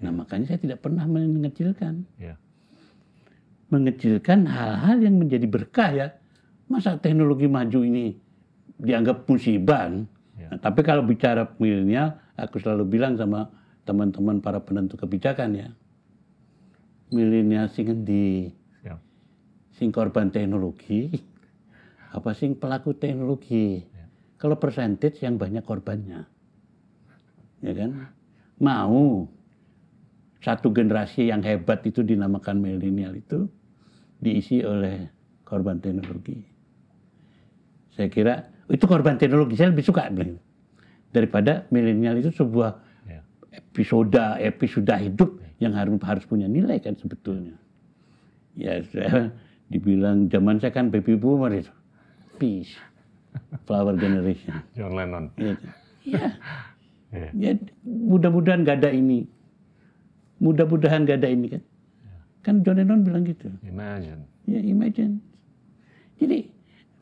Nah makanya saya tidak pernah mengecilkan, Iya. Mengecilkan hal-hal yang menjadi berkah ya. Masa teknologi maju ini dianggap musibah? Ya. Nah, tapi kalau bicara milenial, aku selalu bilang sama teman-teman para penentu kebijakan ya, milenial sing di Siap. sing korban teknologi, <laughs> apa sing pelaku teknologi. Ya. Kalau percentage yang banyak korbannya, ya kan? Mau satu generasi yang hebat itu dinamakan milenial itu diisi oleh korban teknologi. Saya kira itu korban teknologi saya lebih suka bilang. daripada milenial itu sebuah Ya. episoda episoda hidup yang harus harus punya nilai kan sebetulnya. Ya saya <laughs> dibilang zaman saya kan baby boomer itu. Peace. Flower generation. <laughs> John Lennon. <laughs> Ya, ya, Iya. ya mudah-mudahan nggak ada ini. Mudah-mudahan nggak ada ini kan. Kan John Lennon bilang gitu. Imagine. Ya imagine. Jadi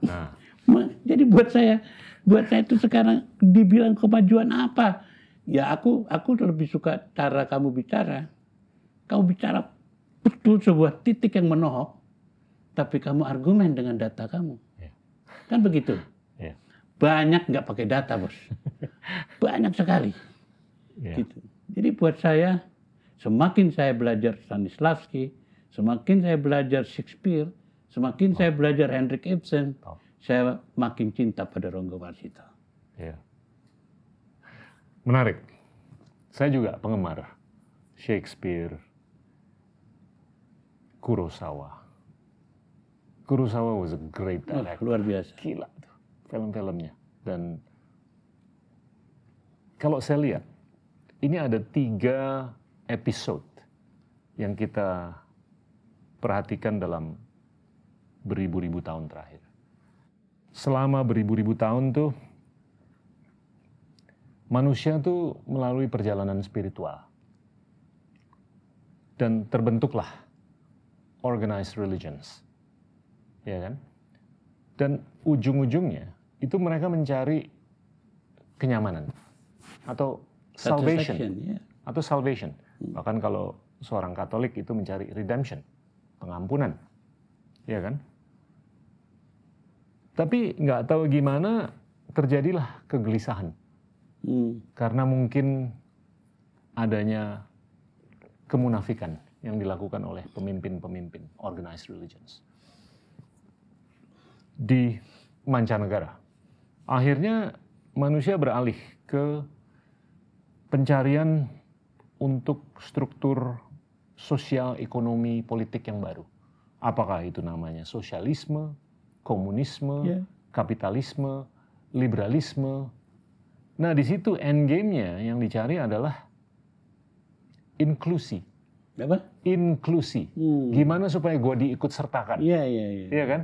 Nah, <laughs> Jadi buat saya, buat saya itu sekarang dibilang kemajuan apa? Ya aku, aku lebih suka cara kamu bicara. Kamu bicara betul sebuah titik yang menohok, tapi kamu argumen dengan data kamu. Ya. Kan begitu. ya. Banyak nggak pakai data bos. <laughs> Banyak sekali. Ya. Gitu. Jadi buat saya, semakin saya belajar Stanislavski, semakin saya belajar Shakespeare, semakin saya belajar Henrik Ibsen, Oh. saya makin cinta pada Ronggo Warsito. Ya. Menarik. Saya juga penggemar Shakespeare, Kurosawa. Kurosawa was a great director. luar biasa. Gila tuh film-filmnya. Dan kalau saya lihat, ini ada tiga episode yang kita perhatikan dalam beribu-ribu tahun terakhir. Selama beribu-ribu tahun tuh, manusia tuh melalui perjalanan spiritual. Dan terbentuklah organized religions. Ya kan? Dan ujung-ujungnya itu mereka mencari kenyamanan atau salvation Satisfaction, ya. atau salvation. Bahkan kalau seorang Katolik itu mencari redemption, pengampunan, ya kan? Tapi nggak tahu gimana terjadilah kegelisahan Hmm. karena mungkin adanya kemunafikan yang dilakukan oleh pemimpin-pemimpin organized religions di mancanegara. Akhirnya manusia beralih ke pencarian untuk struktur sosial, ekonomi, politik yang baru. Apakah itu namanya sosialisme, komunisme, Ya. kapitalisme, liberalisme. Nah, di situ endgame-nya yang dicari adalah inklusi. Apa? Inklusi. Hmm. Gimana supaya gue diikut sertakan? Iya, iya, iya. Iya kan?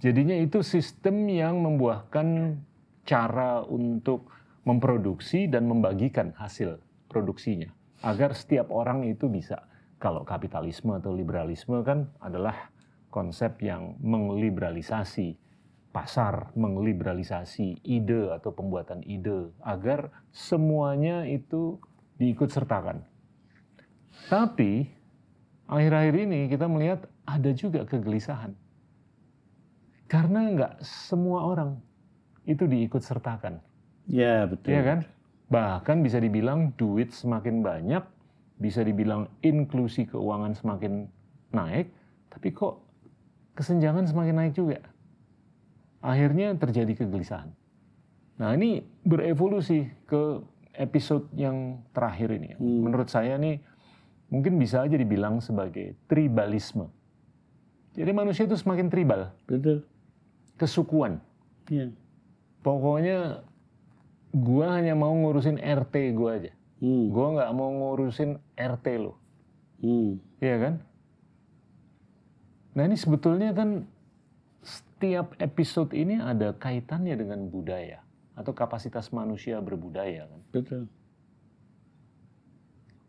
Jadinya itu sistem yang membuahkan cara untuk memproduksi dan membagikan hasil produksinya. Agar setiap orang itu bisa. Kalau kapitalisme atau liberalisme kan adalah konsep yang mengliberalisasi pasar, mengliberalisasi ide atau pembuatan ide agar semuanya itu diikut sertakan. Tapi akhir-akhir ini kita melihat ada juga kegelisahan. Karena nggak semua orang itu diikut sertakan. Ya betul. Iya kan? Bahkan bisa dibilang duit semakin banyak, bisa dibilang inklusi keuangan semakin naik, tapi kok kesenjangan semakin naik juga. Akhirnya terjadi kegelisahan. Nah ini berevolusi ke episode yang terakhir ini. Hmm. Menurut saya nih mungkin bisa aja dibilang sebagai tribalisme. Jadi manusia itu semakin tribal, Betul. kesukuan. Ya. Pokoknya gua hanya mau ngurusin RT gua aja. Hmm. Gua nggak mau ngurusin RT lo. Hmm. Iya kan? Nah ini sebetulnya kan setiap episode ini ada kaitannya dengan budaya atau kapasitas manusia berbudaya kan. Betul.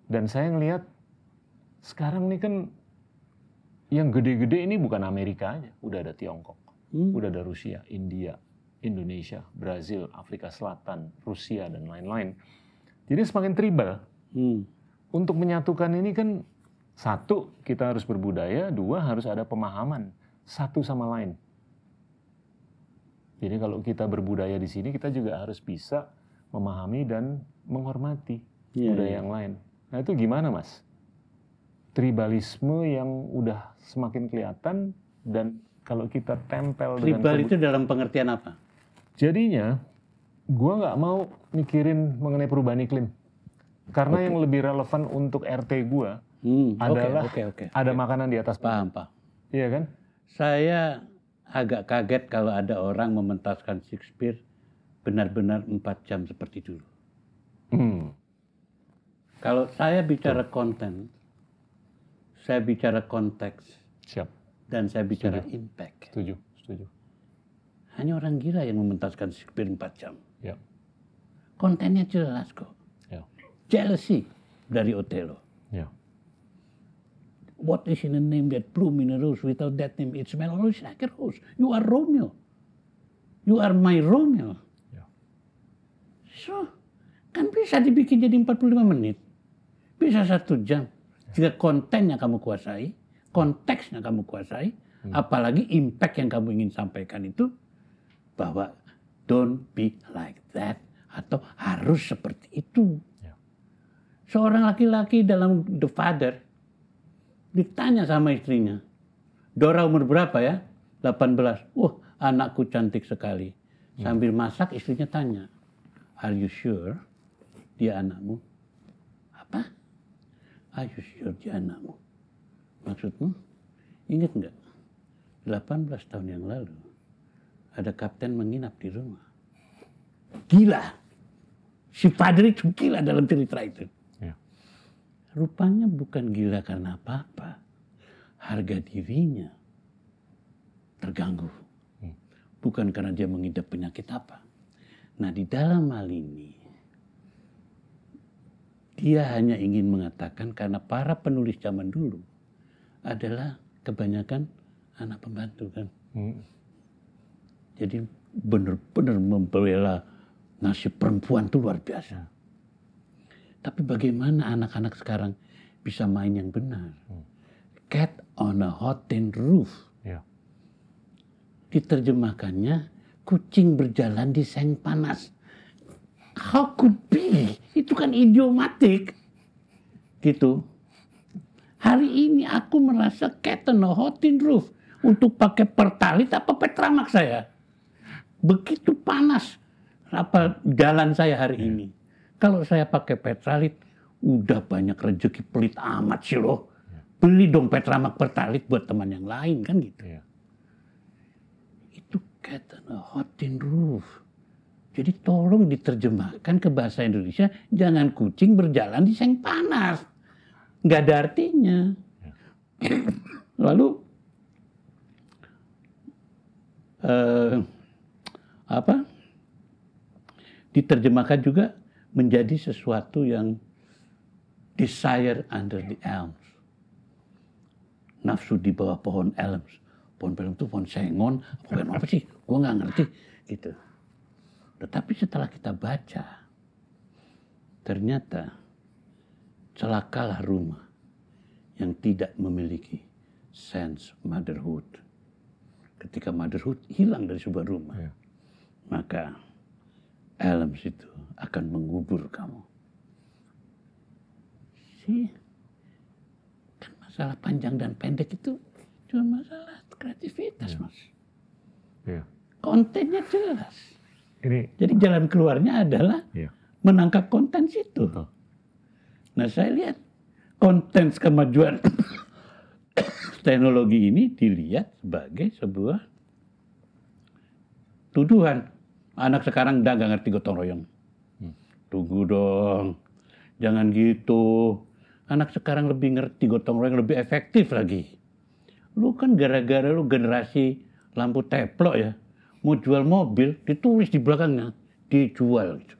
Dan saya ngelihat sekarang ini kan yang gede-gede ini bukan Amerika aja, udah ada Tiongkok, Hmm. udah ada Rusia, India, Indonesia, Brazil, Afrika Selatan, Rusia dan lain-lain. Jadi semakin tribal. Hmm. Untuk menyatukan ini kan satu kita harus berbudaya, dua harus ada pemahaman satu sama lain. Jadi kalau kita berbudaya di sini kita juga harus bisa memahami dan menghormati Iya, budaya iya. yang lain. Nah itu gimana mas? Tribalisme yang udah semakin kelihatan dan kalau kita tempel dengan Tribal kebu- itu dalam pengertian apa? Jadinya, gua nggak mau mikirin mengenai perubahan iklim. Karena yang lebih relevan untuk RT gua Hmm. Adalah oke, oke. ada makanan di atas Paham, paham. Iya kan? Saya agak kaget kalau ada orang mementaskan Shakespeare benar-benar empat jam seperti dulu. Hmm. Kalau saya bicara konten, saya bicara konteks, Siap. dan saya bicara impact. Setuju. Setuju. Hanya orang gila yang mementaskan Shakespeare 4 jam. Ya. Kontennya jelas kok. Ya. Jealousy dari Othello. Ya. What is in a name that bloom in a rose? Without that name, it smells always like a rose. You are Romeo. You are my Romeo. Ya. So, kan bisa dibikin jadi 45 menit. Bisa satu jam. Jika kontennya kamu kuasai, konteksnya kamu kuasai, apalagi impact yang kamu ingin sampaikan itu, bahwa don't be like that, atau harus seperti itu. Ya. Seorang laki-laki dalam The Father, ditanya sama istrinya, Dora umur berapa ya? 18. Wah, anakku cantik sekali. Sambil masak istrinya tanya, Are you sure dia anakmu? Apa? Are you sure dia anakmu? Maksudmu? Ingat nggak? 18 tahun yang lalu ada kapten menginap di rumah. Gila. Si Padre itu gila dalam cerita itu. Ya. Rupanya bukan gila karena apa-apa. Harga dirinya terganggu. Bukan karena dia mengidap penyakit apa. Nah di dalam hal ini, dia hanya ingin mengatakan karena para penulis zaman dulu adalah kebanyakan anak pembantu kan. Hmm. Jadi benar-benar membela nasib perempuan itu luar biasa. Tapi bagaimana anak-anak sekarang bisa main yang benar? Cat on a hot tin roof. Ya. Diterjemahkannya kucing berjalan di seng panas. How could be? Itu kan idiomatik. Gitu. Hari ini aku merasa cat on a hot tin roof. Untuk pakai pertalit apa petramak saya. Begitu panas apa jalan saya hari ini. Kalau saya pakai petralit, udah banyak rezeki pelit amat sih loh. Beli dong petramak pertalit buat teman yang lain kan gitu. Ya. Itu cat on a hot tin roof. Jadi tolong diterjemahkan ke bahasa Indonesia, jangan kucing berjalan di seng panas. Nggak ada artinya. Lalu eh, apa? Diterjemahkan juga menjadi sesuatu yang desire under the elms. Nafsu di bawah pohon elms. pohon pelem itu pohon sengon, pohon apa sih? Gue nggak ngerti gitu. Tetapi setelah kita baca, ternyata celakalah rumah yang tidak memiliki sense motherhood. Ketika motherhood hilang dari sebuah rumah, Iya. Maka elements itu akan mengubur kamu. Sih, kan masalah panjang dan pendek itu cuma masalah kreativitas, mas. Iya. Kontennya jelas. Ini Jadi jalan keluarnya adalah Iya. menangkap konten situ. Betul. Nah saya lihat konten kemajuan <coughs> teknologi ini dilihat sebagai sebuah tuduhan. Anak sekarang udah nggak ngerti gotong royong. Tunggu dong, jangan gitu. Anak sekarang lebih ngerti gotong royong, lebih efektif lagi. Lu kan gara-gara lu generasi lampu teplok ya, mau jual mobil ditulis di belakangnya dijual gitu.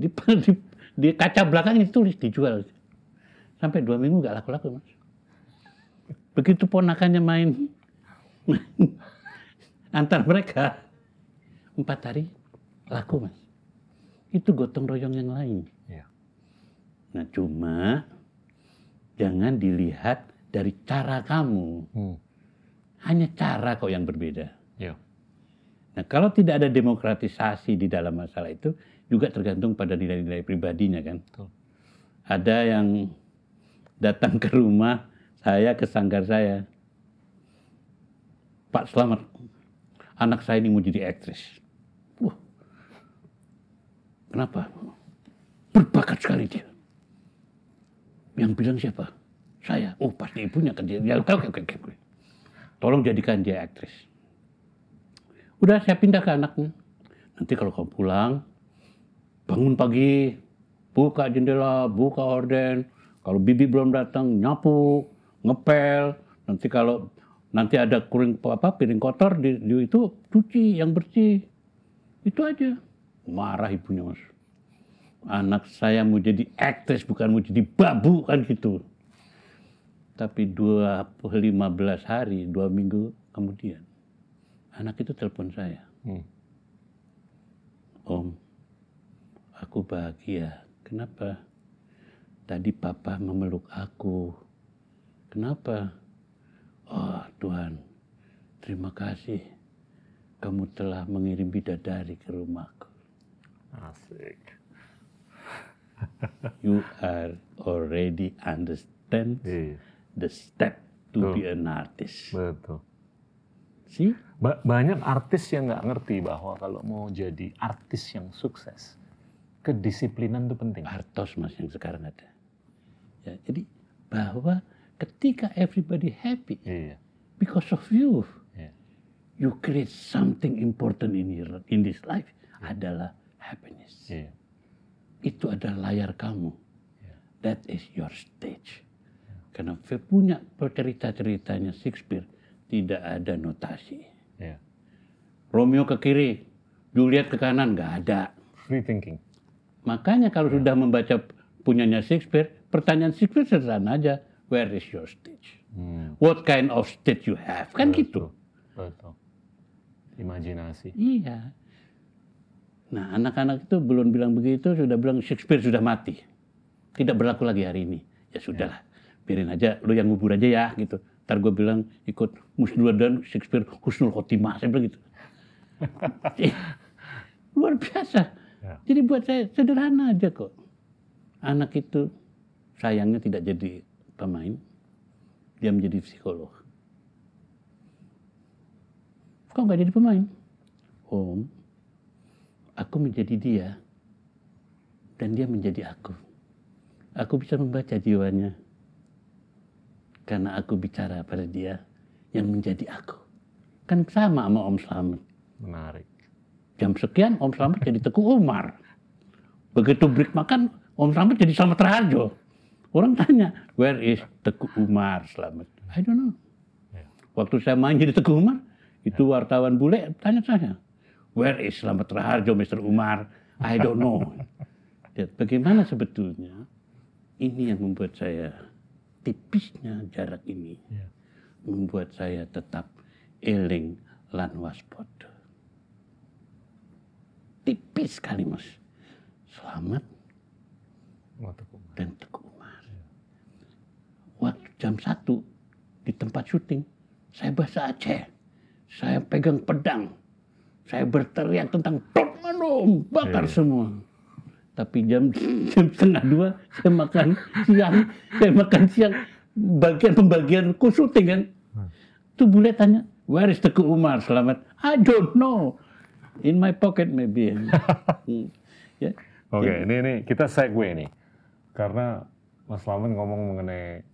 Di, <laughs> di, di kaca belakangnya ditulis dijual. gitu. Sampai dua minggu nggak laku-laku mas. Begitu ponakannya main, <laughs> antar mereka empat hari laku mas. Itu gotong royong yang lain. Iya. Nah cuma jangan dilihat dari cara kamu. Hmm. Hanya cara kok yang berbeda. Iya. Nah kalau tidak ada demokratisasi di dalam masalah itu juga tergantung pada nilai-nilai pribadinya kan. Betul. Ada yang datang ke rumah saya ke sanggar saya. Pak Selamat, anak saya ini mau jadi aktris. Kenapa? Berbakat sekali dia. Yang bilang siapa? Saya. Oh pasti ibunya kan dia. Ya, oke, oke, oke. Tolong jadikan dia aktris. Udah saya pindah ke anaknya. Nanti kalau kamu pulang, bangun pagi, buka jendela, buka orden. Kalau bibi belum datang, nyapu, ngepel. Nanti kalau nanti ada kuring apa piring kotor di, di itu cuci yang bersih. Itu aja. Marah ibunya mas. Anak saya mau jadi aktris bukan mau jadi babu kan gitu. Tapi dua 15 hari, dua minggu kemudian, anak itu telepon saya. Hmm. Om, aku bahagia. Kenapa? Tadi papa memeluk aku. Kenapa? Oh Tuhan, terima kasih. Kamu telah mengirim bidadari ke rumahku. Asik. <laughs> You are already understand Iya. the step to Betul. be an artist. Betul. See? Ba- banyak artis yang nggak ngerti bahwa kalau mau jadi artis yang sukses, kedisiplinan itu penting. Artos mas yang sekarang ada. Ya, jadi bahwa ketika everybody happy Iya. because of you, Iya. you create something important in your in this life adalah happiness. Iya. Itu adalah layar kamu. Iya. That is your stage. Karena punya cerita-ceritanya Shakespeare tidak ada notasi. Iya. Romeo ke kiri, Juliet ke kanan nggak ada. Free thinking. Makanya kalau sudah membaca punyanya Shakespeare, pertanyaan Shakespeare sederhana aja. Where is your stage? Hmm. What kind of stage you have? Kan gitu. Betul. Imajinasi. Iya. Nah, anak-anak itu belum bilang begitu, sudah bilang Shakespeare sudah mati. Tidak berlaku lagi hari ini. Ya sudahlah, biarin aja, lu yang ngubur aja ya, gitu. Ntar gue bilang ikut Musnudan Shakespeare Husnul Khotimah, saya bilang gitu. <laughs> Luar biasa. Ya. Jadi buat saya sederhana aja kok. Anak itu sayangnya tidak jadi pemain, dia menjadi psikolog. Kok nggak jadi pemain? Om, aku menjadi dia dan dia menjadi aku. Aku bisa membaca jiwanya karena aku bicara pada dia yang menjadi aku. Kan sama sama Om Slamet. Menarik. Jam sekian Om Slamet jadi Teguh Umar. Begitu break makan Om Slamet jadi Slamet Raharjo. Orang tanya, where is Teguh Umar Slamet? I don't know. Ya. Waktu saya main jadi Teguh Umar, itu wartawan bule tanya saya, where is Slamet Raharjo, Mr. Umar? I don't know. Lihat, <laughs> bagaimana sebetulnya ini yang membuat saya tipisnya jarak ini Ya. membuat saya tetap eling lan waspada. Tipis sekali mas. Selamat Teguh Umar. dan Teguh Umar. Waktu jam satu di tempat syuting, saya bahasa Aceh. Saya pegang pedang. Saya berteriak tentang Dortmund, bakar Iya. semua. Tapi jam, <laughs> jam setengah dua, saya makan siang. Saya makan siang. Bagian pembagian ku syuting kan. Tuh bule tanya, where is Teguh Umar? Selamat. I don't know. In my pocket maybe. <laughs> Ya. Oke, ini ini kita segue nih. Karena Mas Lamen ngomong mengenai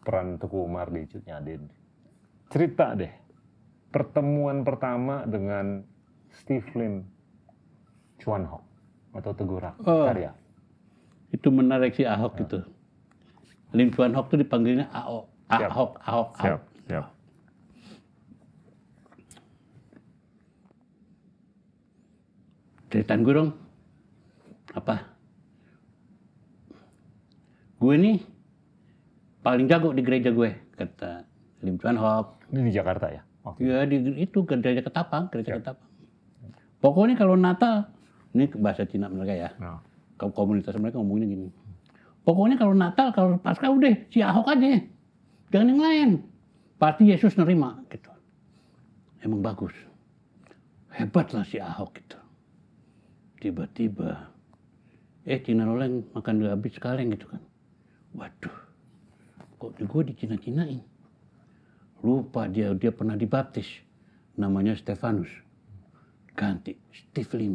peran Teguh Umar di Cut Nyadin. Cerita deh, pertemuan pertama dengan Steve Lim Chuan Ho atau Teguh Oh. Karya. itu menarik si Ahok itu. Lim Chuan Hok itu dipanggilnya Ahok. Ahok, Ahok, Siap, Ahok. siap. Ceritain gue dong. Apa? Gue nih paling jago di gereja gue, kata Lim Chuan Hok. Ini di Jakarta ya? Oke. Ya di itu gereja Ketapang, gereja. Ketapang. Pokoknya kalau Natal, ini bahasa Cina mereka ya. Nah, Kalau komunitas mereka ngomongnya gini. Pokoknya kalau Natal, kalau Paskah udah si Ahok aja. Jangan yang lain. Pasti Yesus nerima gitu. Emang bagus. Hebatlah si Ahok gitu. Tiba-tiba eh Cina Loleng makan udah habis sekalian gitu kan. Waduh. Kok gue di Cina-Cinain? Lupa dia dia pernah dibaptis. Namanya Stefanus. Ganti Steve Lim.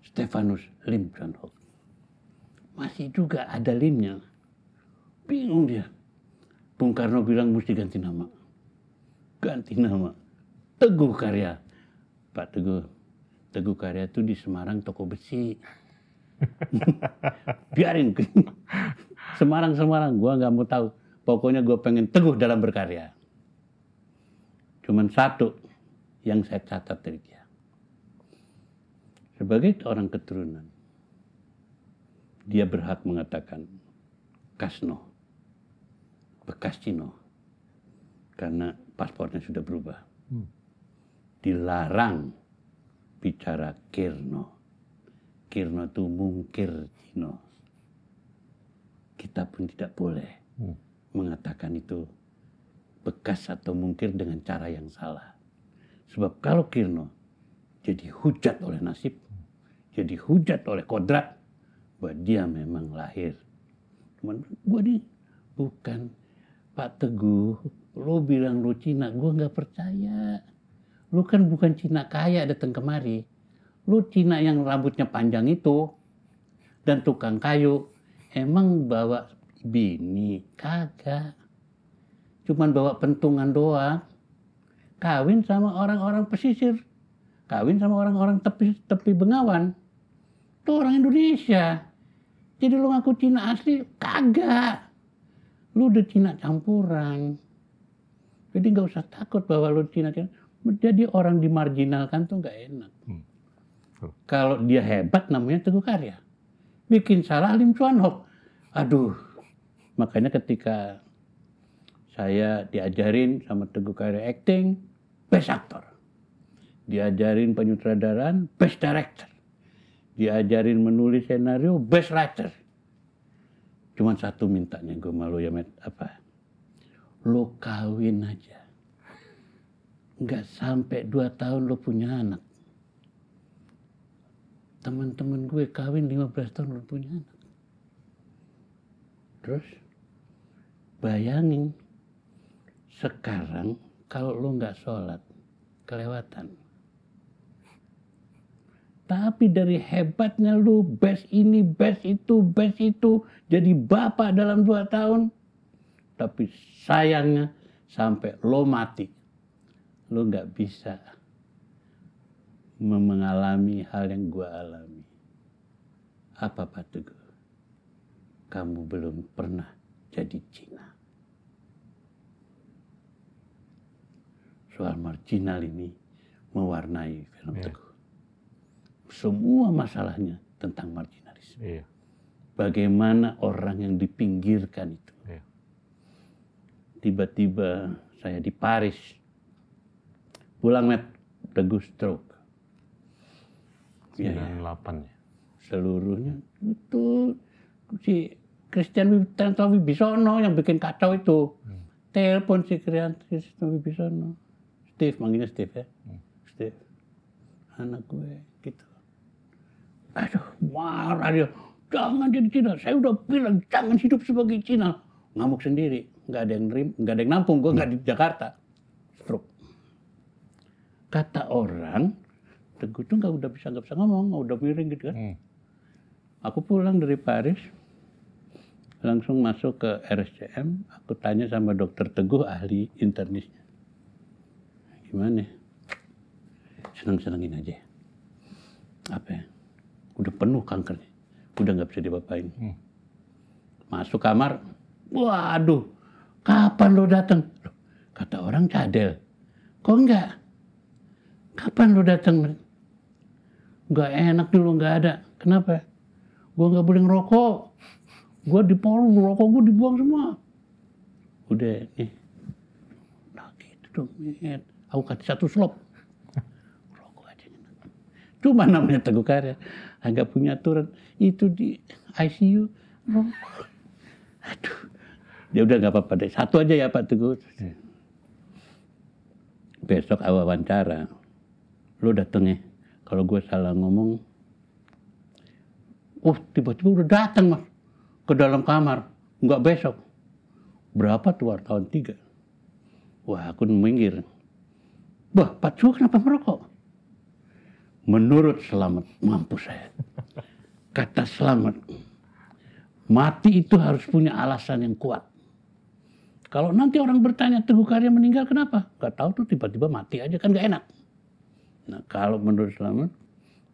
Stefanus Lim Chuan Hok. Masih juga ada limnya. Bingung dia. Bung Karno bilang mesti ganti nama. Ganti nama. Teguh Karya. Pak Teguh. Teguh Karya itu di Semarang toko besi. <laughs> Biarin. <laughs> Semarang, Semarang. Gua nggak mau tahu. Pokoknya gue pengen teguh dalam berkarya. Cuman satu yang saya catat dari dia. Sebagai orang keturunan, dia berhak mengatakan Kasno, bekas Cino, karena paspornya sudah berubah. Hmm. Dilarang bicara Kirno. Kirno itu mungkir Cino. Kita pun tidak boleh Hmm. mengatakan itu bekas atau mungkir dengan cara yang salah. Sebab kalau Kirno jadi hujat oleh nasib, jadi hujat oleh kodrat, bahwa dia memang lahir. Cuman gue nih bukan Pak Teguh, lo bilang lo Cina, gue nggak percaya. Lo kan bukan Cina kaya datang kemari. Lo Cina yang rambutnya panjang itu dan tukang kayu, emang bawa bini kagak. Cuman bawa pentungan doang. Kawin sama orang-orang pesisir. Kawin sama orang-orang tepi, tepi Bengawan. Itu orang Indonesia. Jadi lu ngaku Cina asli, kagak. Lu udah Cina campuran. Jadi nggak usah takut bahwa lu Cina Cina. Jadi orang dimarginalkan tuh nggak enak. Hmm. Tuh. Kalau dia hebat namanya Teguh Karya. Bikin salah Lim Chuan Hok. Aduh. Makanya ketika saya diajarin sama Teguh Karya acting, best actor. Diajarin penyutradaraan, best director. Diajarin menulis senario, best writer. Cuman satu mintanya gue malu ya, Met. Apa? Lo kawin aja. Nggak sampai dua tahun lo punya anak. Teman-teman gue kawin 15 tahun lo punya anak. Terus bayangin sekarang kalau lo nggak sholat kelewatan. Tapi dari hebatnya lu best ini, best itu, best itu, jadi bapak dalam dua tahun. Tapi sayangnya sampai lo mati, lo nggak bisa mengalami hal yang gua alami. Apa Pak Teguh? Kamu belum pernah jadi Cina. Soal marginal ini mewarnai film Iya. Teguh. Semua masalahnya tentang marginalisme. Iya. Bagaimana orang yang dipinggirkan itu. Iya. Tiba-tiba saya di Paris. Pulang met, Teguh stroke. Iya, 98 ya. seluruhnya itu si Christian Tanto Wibisono yang bikin kacau itu. Telepon si Christian Wibisono. Steve, manggilnya Steve ya. Steve. Anak gue. Aduh, marah dia. Jangan jadi Cina. Saya udah bilang jangan hidup sebagai Cina. Ngamuk sendiri. Nggak ada yang nerim, nggak ada yang nampung. Gue nggak di Jakarta. Stroke. Kata orang, Teguh tuh nggak udah bisa nggak bisa ngomong, udah miring gitu kan. Hmm. Aku pulang dari Paris, langsung masuk ke RSCM, aku tanya sama dokter Teguh, ahli internisnya. Gimana? Senang-senangin aja. Apa ya? Udah penuh kankernya. Udah nggak bisa dibapain. Hmm. Masuk kamar, waduh, kapan lo datang? Loh, Kata orang cadel. Kok enggak? Kapan lo datang? Nggak enak dulu, nggak ada. Kenapa? Gue nggak boleh ngerokok. Gue di Palu, rokok gue dibuang semua. Udah, nih. Nah gitu dong. Aku kasih satu slop. Cuma namanya Teguh Karya. Agak punya aturan. Itu di ICU. Rokok. Aduh. Ya udah nggak apa-apa deh. Satu aja ya Pak Teguh. Besok awal wawancara. Lo dateng ya. Kalau gue salah ngomong. Oh tiba-tiba udah datang mas. Ke dalam kamar. Nggak besok. Berapa tuh wartawan? Tiga. Wah aku minggir. Bah Pak Cu kenapa merokok? Menurut Selamat. Mampus saya. Kata Selamat. Mati itu harus punya alasan yang kuat. Kalau nanti orang bertanya Teguh Karya meninggal kenapa? Gak tahu tuh tiba-tiba mati aja kan gak enak. Nah kalau menurut Selamat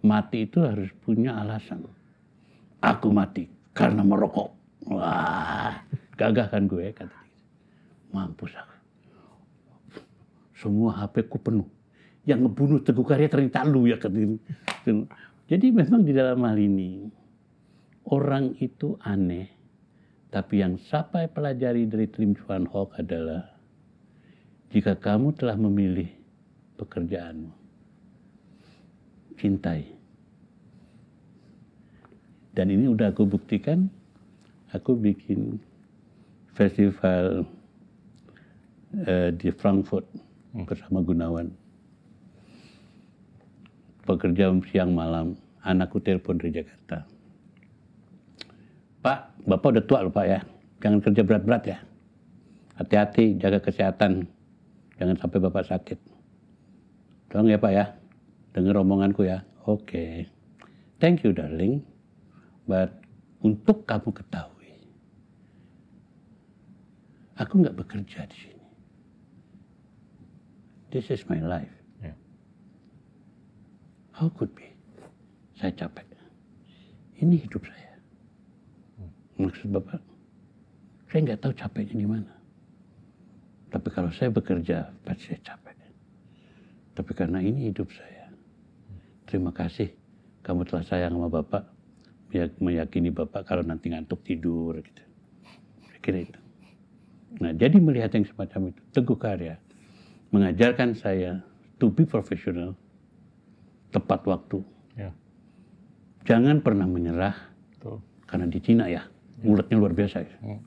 mati itu harus punya alasan. Aku mati karena merokok. Wah gagah kan gue kata. Mampus aku. Semua HP ku penuh. Yang ngebunuh Teguh Karya ternyata lu ya dia. Jadi memang di dalam hal ini orang itu aneh tapi yang sampai pelajari dari Trim Chuan Hock adalah jika kamu telah memilih pekerjaanmu, cintai. Dan ini udah aku buktikan, aku bikin festival eh, di Frankfurt bersama Gunawan. Pekerja siang malam, anakku telepon dari Jakarta. Pak, Bapak udah tua loh Pak ya. Jangan kerja berat-berat ya. Hati-hati, jaga kesehatan. Jangan sampai Bapak sakit. Tolong ya Pak ya. Dengar omonganku ya. Oke. Thank you darling. But untuk kamu ketahui. Aku nggak bekerja di sini. This is my life. How could be? Saya capek. Ini hidup saya. Maksud Bapak, saya nggak tahu capeknya di mana. Tapi kalau saya bekerja, pasti saya capek. Tapi karena ini hidup saya. Terima kasih kamu telah sayang sama Bapak. meyak- Meyakini Bapak kalau nanti ngantuk tidur gitu. Saya kira itu. Nah, jadi melihat yang semacam itu, Teguh Karya mengajarkan saya to be professional, tepat waktu. Ya. Jangan pernah menyerah, Betul. karena di Cina ya, muletnya luar biasa. ya. Hmm.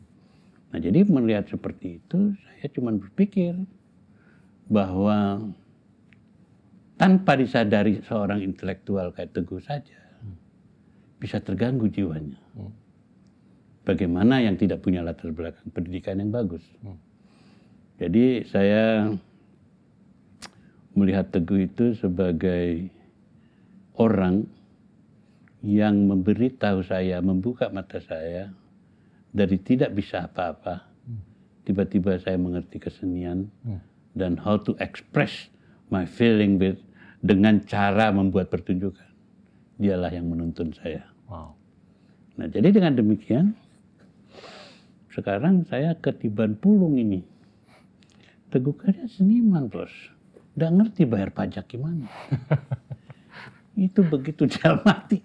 Nah jadi melihat seperti itu, saya cuma berpikir bahwa tanpa disadari seorang intelektual kayak Teguh saja, bisa terganggu jiwanya. Hmm. Bagaimana yang tidak punya latar belakang pendidikan yang bagus. Hmm. Jadi saya melihat Teguh itu sebagai orang yang memberitahu saya, membuka mata saya dari tidak bisa apa-apa. Tiba-tiba saya mengerti kesenian Hmm. dan how to express my feeling with dengan cara membuat pertunjukan. Dialah yang menuntun saya. Wow. Nah, jadi dengan demikian sekarang saya ketiban pulung ini. Teguh Karya seniman, Bos. Nggak ngerti bayar pajak gimana. <laughs> Itu begitu dia <laughs> mati.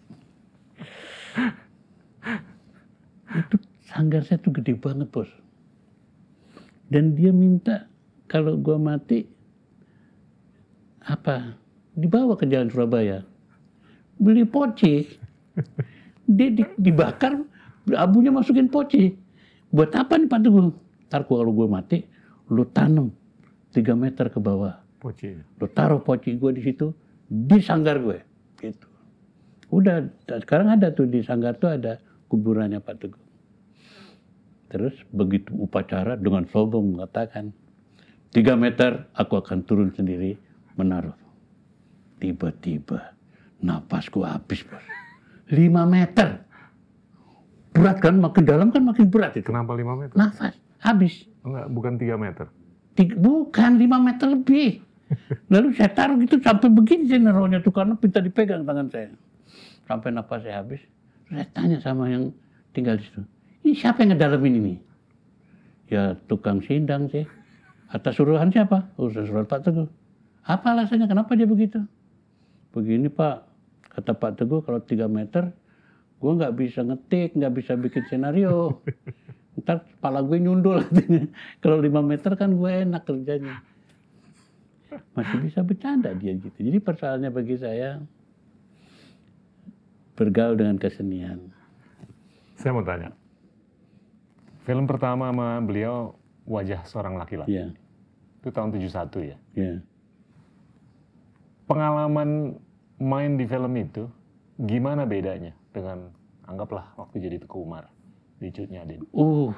Itu sanggar saya tuh gede banget, Bos. Dan dia minta kalau gua mati Apa? Dibawa ke jalan Surabaya. Beli poci. Dia di- dibakar, abunya masukin poci. Buat apa nih Pak Teguh? Ntar kalau gue mati, lu tanam 3 meter ke bawah. Poci. Lu taruh poci gue di situ, di sanggar gue. Gitu. Udah, da- sekarang ada tuh di sanggar tuh ada kuburannya Pak Teguh. Terus begitu upacara dengan sombong mengatakan, tiga meter aku akan turun sendiri menaruh. Tiba-tiba napasku habis bos. Lima meter. Berat kan, makin dalam kan makin berat itu. Kenapa 5 meter? Nafas, habis. Enggak, bukan 3 meter. Tiga- bukan lima meter lebih. Lalu saya taruh gitu sampai begini saya naruhnya tuh karena minta dipegang tangan saya. Sampai napas saya habis. Saya tanya sama yang tinggal di situ. Ini siapa yang ngedalamin ini? Ya tukang sindang sih. Atas suruhan siapa? Oh, suruhan Pak Teguh. Apa alasannya? Kenapa dia begitu? Begini Pak, kata Pak Teguh kalau 3 meter, gue nggak bisa ngetik, nggak bisa bikin senario. <laughs> Ntar kepala gue nyundul. <laughs> Kalau 5 meter kan gue enak kerjanya. Masih bisa bercanda dia gitu. Jadi persoalannya bagi saya bergaul dengan kesenian. Saya mau tanya. Film pertama sama beliau Wajah Seorang Laki-laki. Ya, Itu tahun 71 ya. ya. Pengalaman main di film itu gimana bedanya dengan anggaplah waktu jadi Teguh Umar di Cut Nyadin? Uh,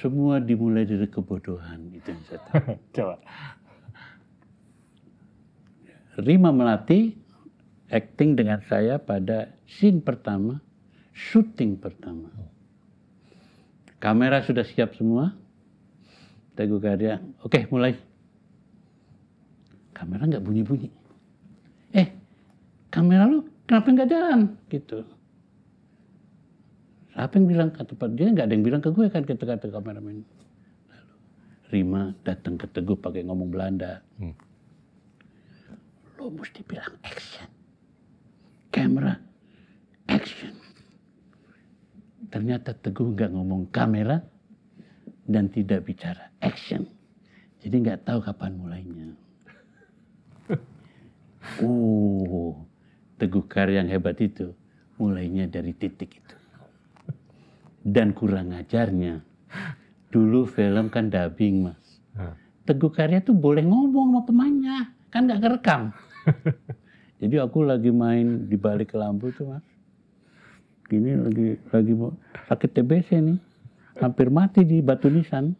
semua dimulai dari kebodohan itu yang saya tahu. <laughs> Coba. Rima Melati acting dengan saya pada scene pertama, syuting pertama. Kamera sudah siap semua. Teguh Karya, oke mulai. Kamera nggak bunyi-bunyi. Eh, kamera lu kenapa nggak jalan? Gitu. Siapa yang bilang kata Pak dia nggak ada yang bilang ke gue kan kata-kata kameramen. Lalu Rima datang ke Teguh pakai ngomong Belanda. Hmm. Lo mesti bilang action. Kamera, action. Ternyata Teguh nggak ngomong kamera dan tidak bicara action. Jadi nggak tahu kapan mulainya. <laughs> Oh, Teguh Karya yang hebat itu mulainya dari titik itu. Dan kurang ajarnya, dulu film kan dubbing mas. Teguh Karya tuh boleh ngomong sama pemainnya, kan nggak kerekam. <laughs> Jadi aku lagi main di balik lampu tuh mas. Gini lagi lagi mau sakit TBC nih, hampir mati di batu nisan.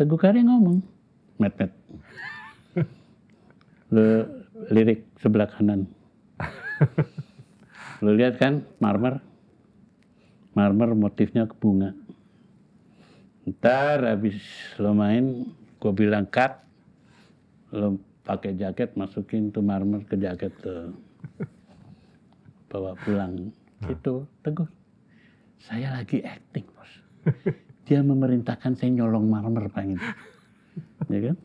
Teguh Karya ngomong, met met. <laughs> Lirik sebelah kanan. <laughs> Lo lihat kan marmer, marmer motifnya ke bunga. Ntar habis lo main, gue bilang cut, lo pakai jaket masukin tuh marmer ke jaket tuh. bawa pulang. Gitu teguh. Saya lagi acting bos. Dia memerintahkan saya nyolong marmer pak gitu ya kan?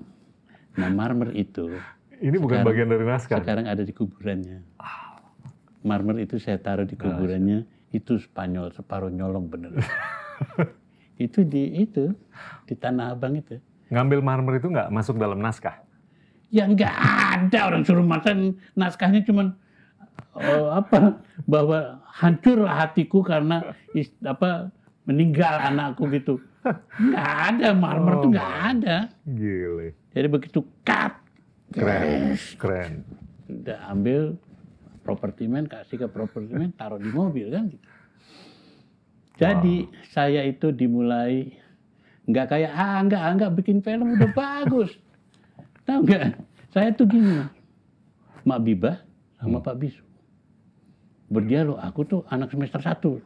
Nah marmer itu Ini bukan Sekarang- bagian dari naskah. sekarang ada di kuburannya. Marmer itu saya taruh di kuburannya itu Spanyol separuh nyolong bener <laughs> itu di itu di tanah abang itu Ngambil marmer itu nggak masuk dalam naskah. Ya nggak ada orang suruh makan naskahnya cuman eh, apa bahwa hancurlah hatiku karena is- apa meninggal anakku gitu. Nggak ada marmer Oh, tuh nggak ada. Gile. Jadi begitu cut, Keren. Keren. udah ambil properti man kasih ke properti man taruh di mobil kan gitu. Jadi saya itu dimulai nggak kayak ah nggak ah, nggak bikin film udah <laughs> bagus. Tahu nggak? Saya tuh gini, Mak Bibah sama Pak Bisu berdialog. Aku tuh anak semester satu,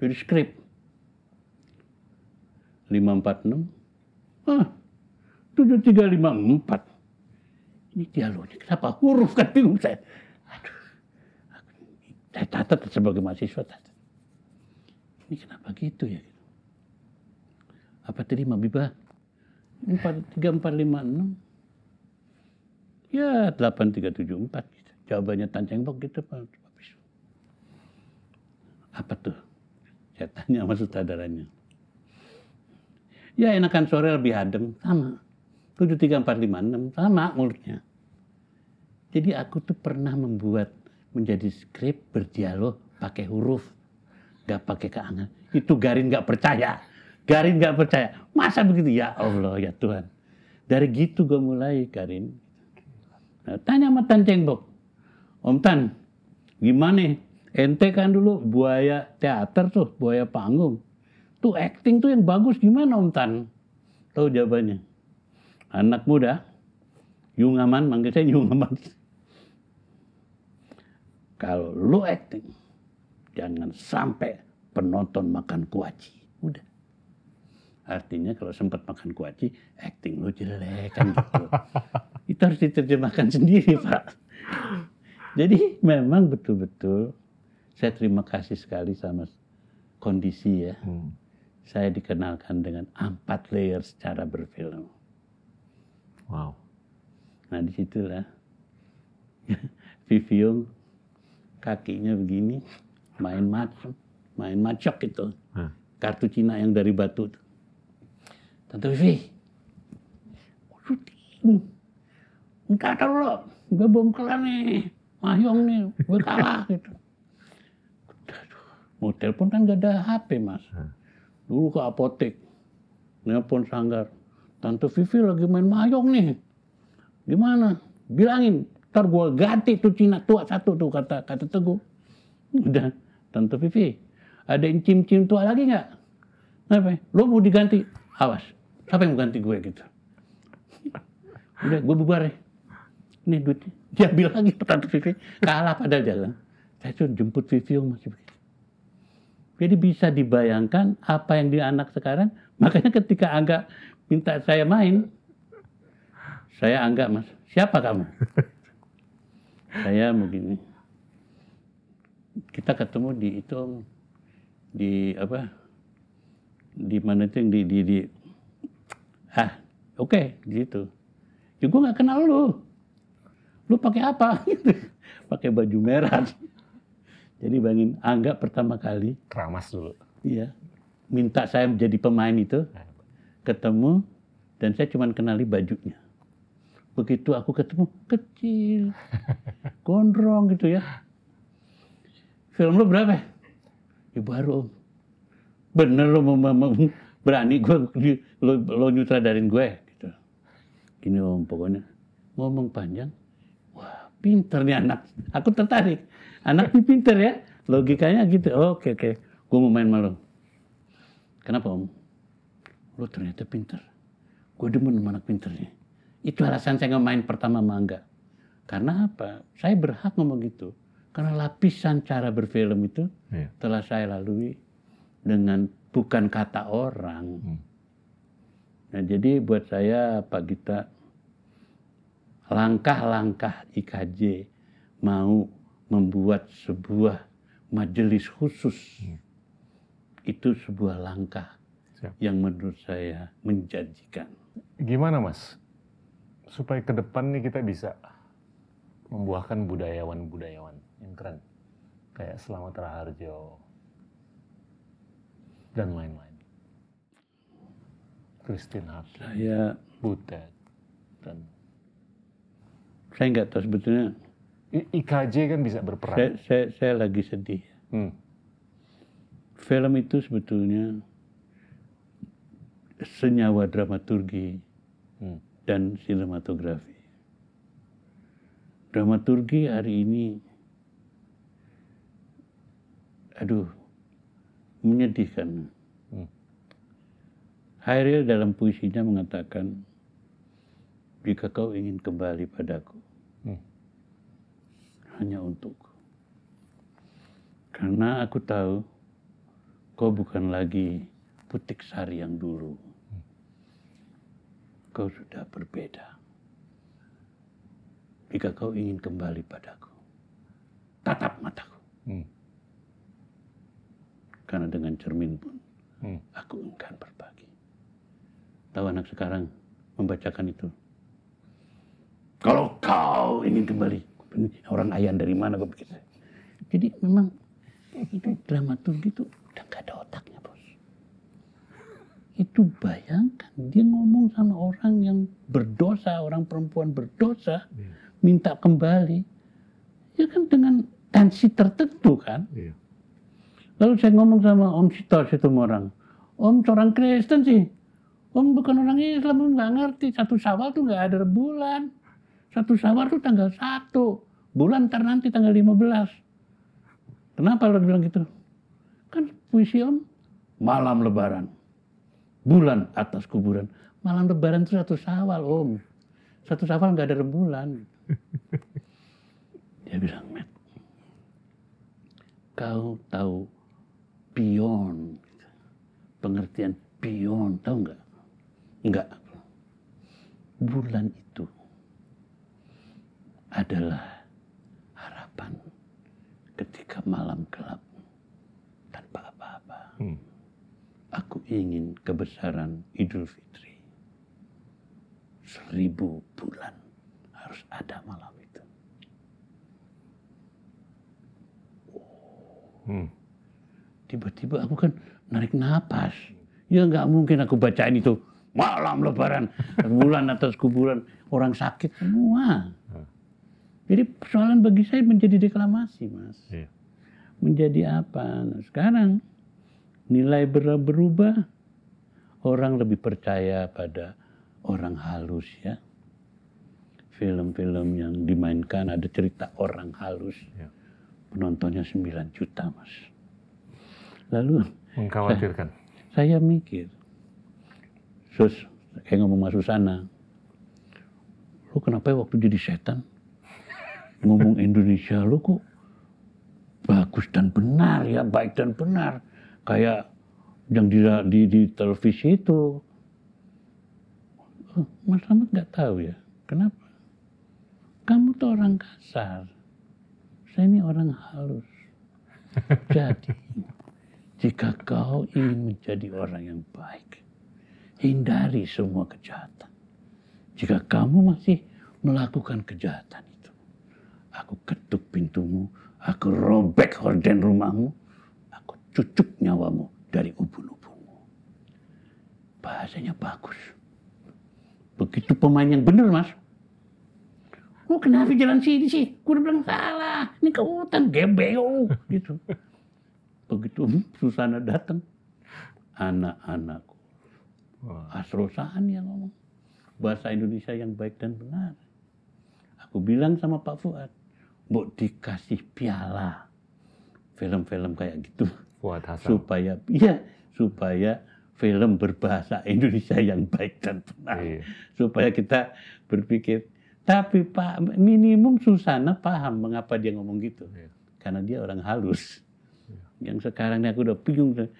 jadi skrip. 546, ah, 7354. Ini dialognya kenapa huruf kan bingung saya. Saya catat sebagai mahasiswa. catat. Ini kenapa gitu ya? Apa tadi Mak Bibah? 4, 3, 4, 5, 6. Ya, 8, 3, 7, 4. Gitu. Jawabannya tanceng bok gitu Pak. Apa tuh? Saya tanya sama sutradaranya. Ya enakan sore lebih adem. Sama. tujuh tiga empat lima enam sama mulutnya. Jadi aku tuh pernah membuat menjadi skrip berdialog pakai huruf, nggak pakai keangan. Itu Garin nggak percaya, Garin nggak percaya. Masa begitu? Ya Allah ya Tuhan. Dari gitu gue mulai Garin. Nah, tanya sama Tan Cengbok, Om Tan, gimana? Ente kan dulu buaya teater tuh, buaya panggung. Tuh acting tuh yang bagus gimana Om Tan? Tahu jawabannya? Anak muda, Yungaman, manggil saya Yungaman. Kalau lu acting, jangan sampai penonton makan kuaci. Udah. Artinya kalau sempat makan kuaci, acting lu jelek kan gitu. <laughs> Itu harus diterjemahkan sendiri, Pak. Jadi memang betul-betul saya terima kasih sekali sama kondisi ya. Hmm. Saya dikenalkan dengan empat layer secara berfilm. Wow. Nah di situlah <laughs> Viviung kakinya begini, main macam, main macok itu. Hah. Kartu Cina yang dari batu. Tante Vivi, syuting. Enggak tahu lo, gue belum kelar nih. Mahyong nih, gue kalah <laughs> gitu. Mau telepon kan gak ada HP mas. Hah. Dulu ke apotek, nelpon sanggar. Tante Vivi lagi main mahjong nih. Gimana? Bilangin, ntar gue ganti tuh Cina tua satu tuh kata kata Teguh. Udah, Tante Vivi, ada yang cim-cim tua lagi nggak? Apa? Lo mau diganti? Awas, siapa yang mau ganti gue gitu? Udah, gue bubar ya. Ini duitnya. Dia bilang lagi Tante Vivi, kalah pada jalan. Saya tuh jemput Vivi oh, masih begitu. Jadi bisa dibayangkan apa yang di anak sekarang. Makanya ketika Angga minta saya main, saya Angga mas, siapa kamu? Saya begini. Kita ketemu di itu di apa? Di mana itu yang di di, di ah oke gitu. Ya gue nggak kenal lu. Lu pakai apa? <laughs> Gitu. pakai baju merah. Jadi bangin Angga pertama kali Keramas dulu. Iya. Minta saya menjadi pemain itu, ketemu, dan saya cuma kenali bajunya. Begitu aku ketemu, kecil, gondrong gitu ya. Film lo berapa? Ya baru om. Bener lo berani gue, lo, lo nyutradarin gue. Gitu. Gini om, pokoknya ngomong panjang. Wah, pinter nih anak. Aku tertarik. Anak ini pinter ya. Logikanya gitu. Oke, oke. Gue mau main sama lo. Kenapa om? Lo ternyata pinter. Gue demen sama anak pinternya. Itu alasan saya main pertama sama Angga. Karena apa? Saya berhak ngomong gitu. Karena lapisan cara berfilm itu Iya. telah saya lalui dengan bukan kata orang. Hmm. Nah, jadi buat saya Pak Gita, langkah-langkah IKJ mau membuat sebuah majelis khusus itu sebuah langkah Siap. yang menurut saya menjanjikan. Gimana mas? Supaya ke depan nih kita bisa membuahkan budayawan-budayawan yang keren. Kayak Selamat Raharjo. Dan lain-lain. Christine Hakim, Saya Butet, dan saya nggak tahu sebetulnya I- IKJ kan bisa saya, berperan. saya, saya lagi sedih. Hmm. Film itu sebetulnya senyawa dramaturgi Hmm. Dan sinematografi. Dramaturgi hari ini, aduh, menyedihkan. Hmm. Hairil dalam puisinya mengatakan, jika kau ingin kembali padaku, Hmm. hanya untukku. Karena aku tahu kau bukan lagi putik sari yang dulu. Kau sudah berbeda. Jika kau ingin kembali padaku, tatap mataku. Hmm. Karena dengan cermin pun Hmm. aku enggan berbagi. Tahu anak sekarang membacakan itu. Kalau kau ingin kembali, orang ayan dari mana gue pikir. Jadi memang itu dramaturgi itu udah gak ada otaknya bos. Itu bayangkan dia ngomong sama orang yang berdosa, orang perempuan berdosa, Iya. minta kembali. Ya kan dengan tensi tertentu kan. Iya. Lalu saya ngomong sama Om Sito situ orang, Om seorang Kristen sih, Om bukan orang Islam, Om nggak ngerti. Satu Syawal tuh nggak ada bulan. Satu Syawal tuh tanggal satu. Bulan ntar nanti tanggal 15. Kenapa lo bilang gitu? Kan puisi Om malam lebaran. Bulan atas kuburan. Malam lebaran itu satu Syawal Om. Satu Syawal nggak ada rembulan. <laughs> Dia bilang, Matt, kau tahu beyond pengertian beyond tahu nggak nggak bulan itu adalah harapan ketika malam gelap tanpa apa-apa Hmm. Aku ingin kebesaran Idul Fitri seribu bulan harus ada malam itu Hmm. tiba-tiba aku kan narik napas. Ya nggak mungkin aku bacain itu malam lebaran, bulan atas kuburan, orang sakit semua. Hmm. Jadi persoalan bagi saya menjadi deklamasi, Mas. Iya. Menjadi apa? Nah, sekarang nilai ber- berubah, orang lebih percaya pada orang halus ya. Film-film yang dimainkan ada cerita orang halus. Iya. Penontonnya 9 juta, Mas. Lalu Mengkhawatirkan. saya mikir, Sus, kayak ngomong sama Susana, lu kenapa ya waktu jadi setan ngomong Indonesia lu kok bagus dan benar ya, baik dan benar, kayak yang di, di, di televisi itu. Oh, Mas Slamet nggak tahu ya, kenapa? Kamu tuh orang kasar, saya ini orang halus. <laughs> Jadi, jika kau ingin menjadi orang yang baik, hindari semua kejahatan. Jika kamu masih melakukan kejahatan itu, aku ketuk pintumu, aku robek horden rumahmu, cucuk nyawamu dari ubun-ubunmu. Bahasanya bagus. Begitu pemain yang benar, Mas. Lu kenapa jalan sini sih? Gue udah bilang salah. Ini ke hutan, gebeo. <laughs> Gitu. Begitu <laughs> Susana datang, anak-anakku. Wah. Asrosahan yang ngomong. Bahasa Indonesia yang baik dan benar. Aku bilang sama Pak Fuad, mau dikasih piala film-film kayak gitu Supaya iya supaya film berbahasa Indonesia yang baik dan benar. Iya. supaya kita berpikir tapi Pak minimum Susana paham mengapa dia ngomong gitu. Iya. karena dia orang halus. Yang sekarang ini aku udah bingung 9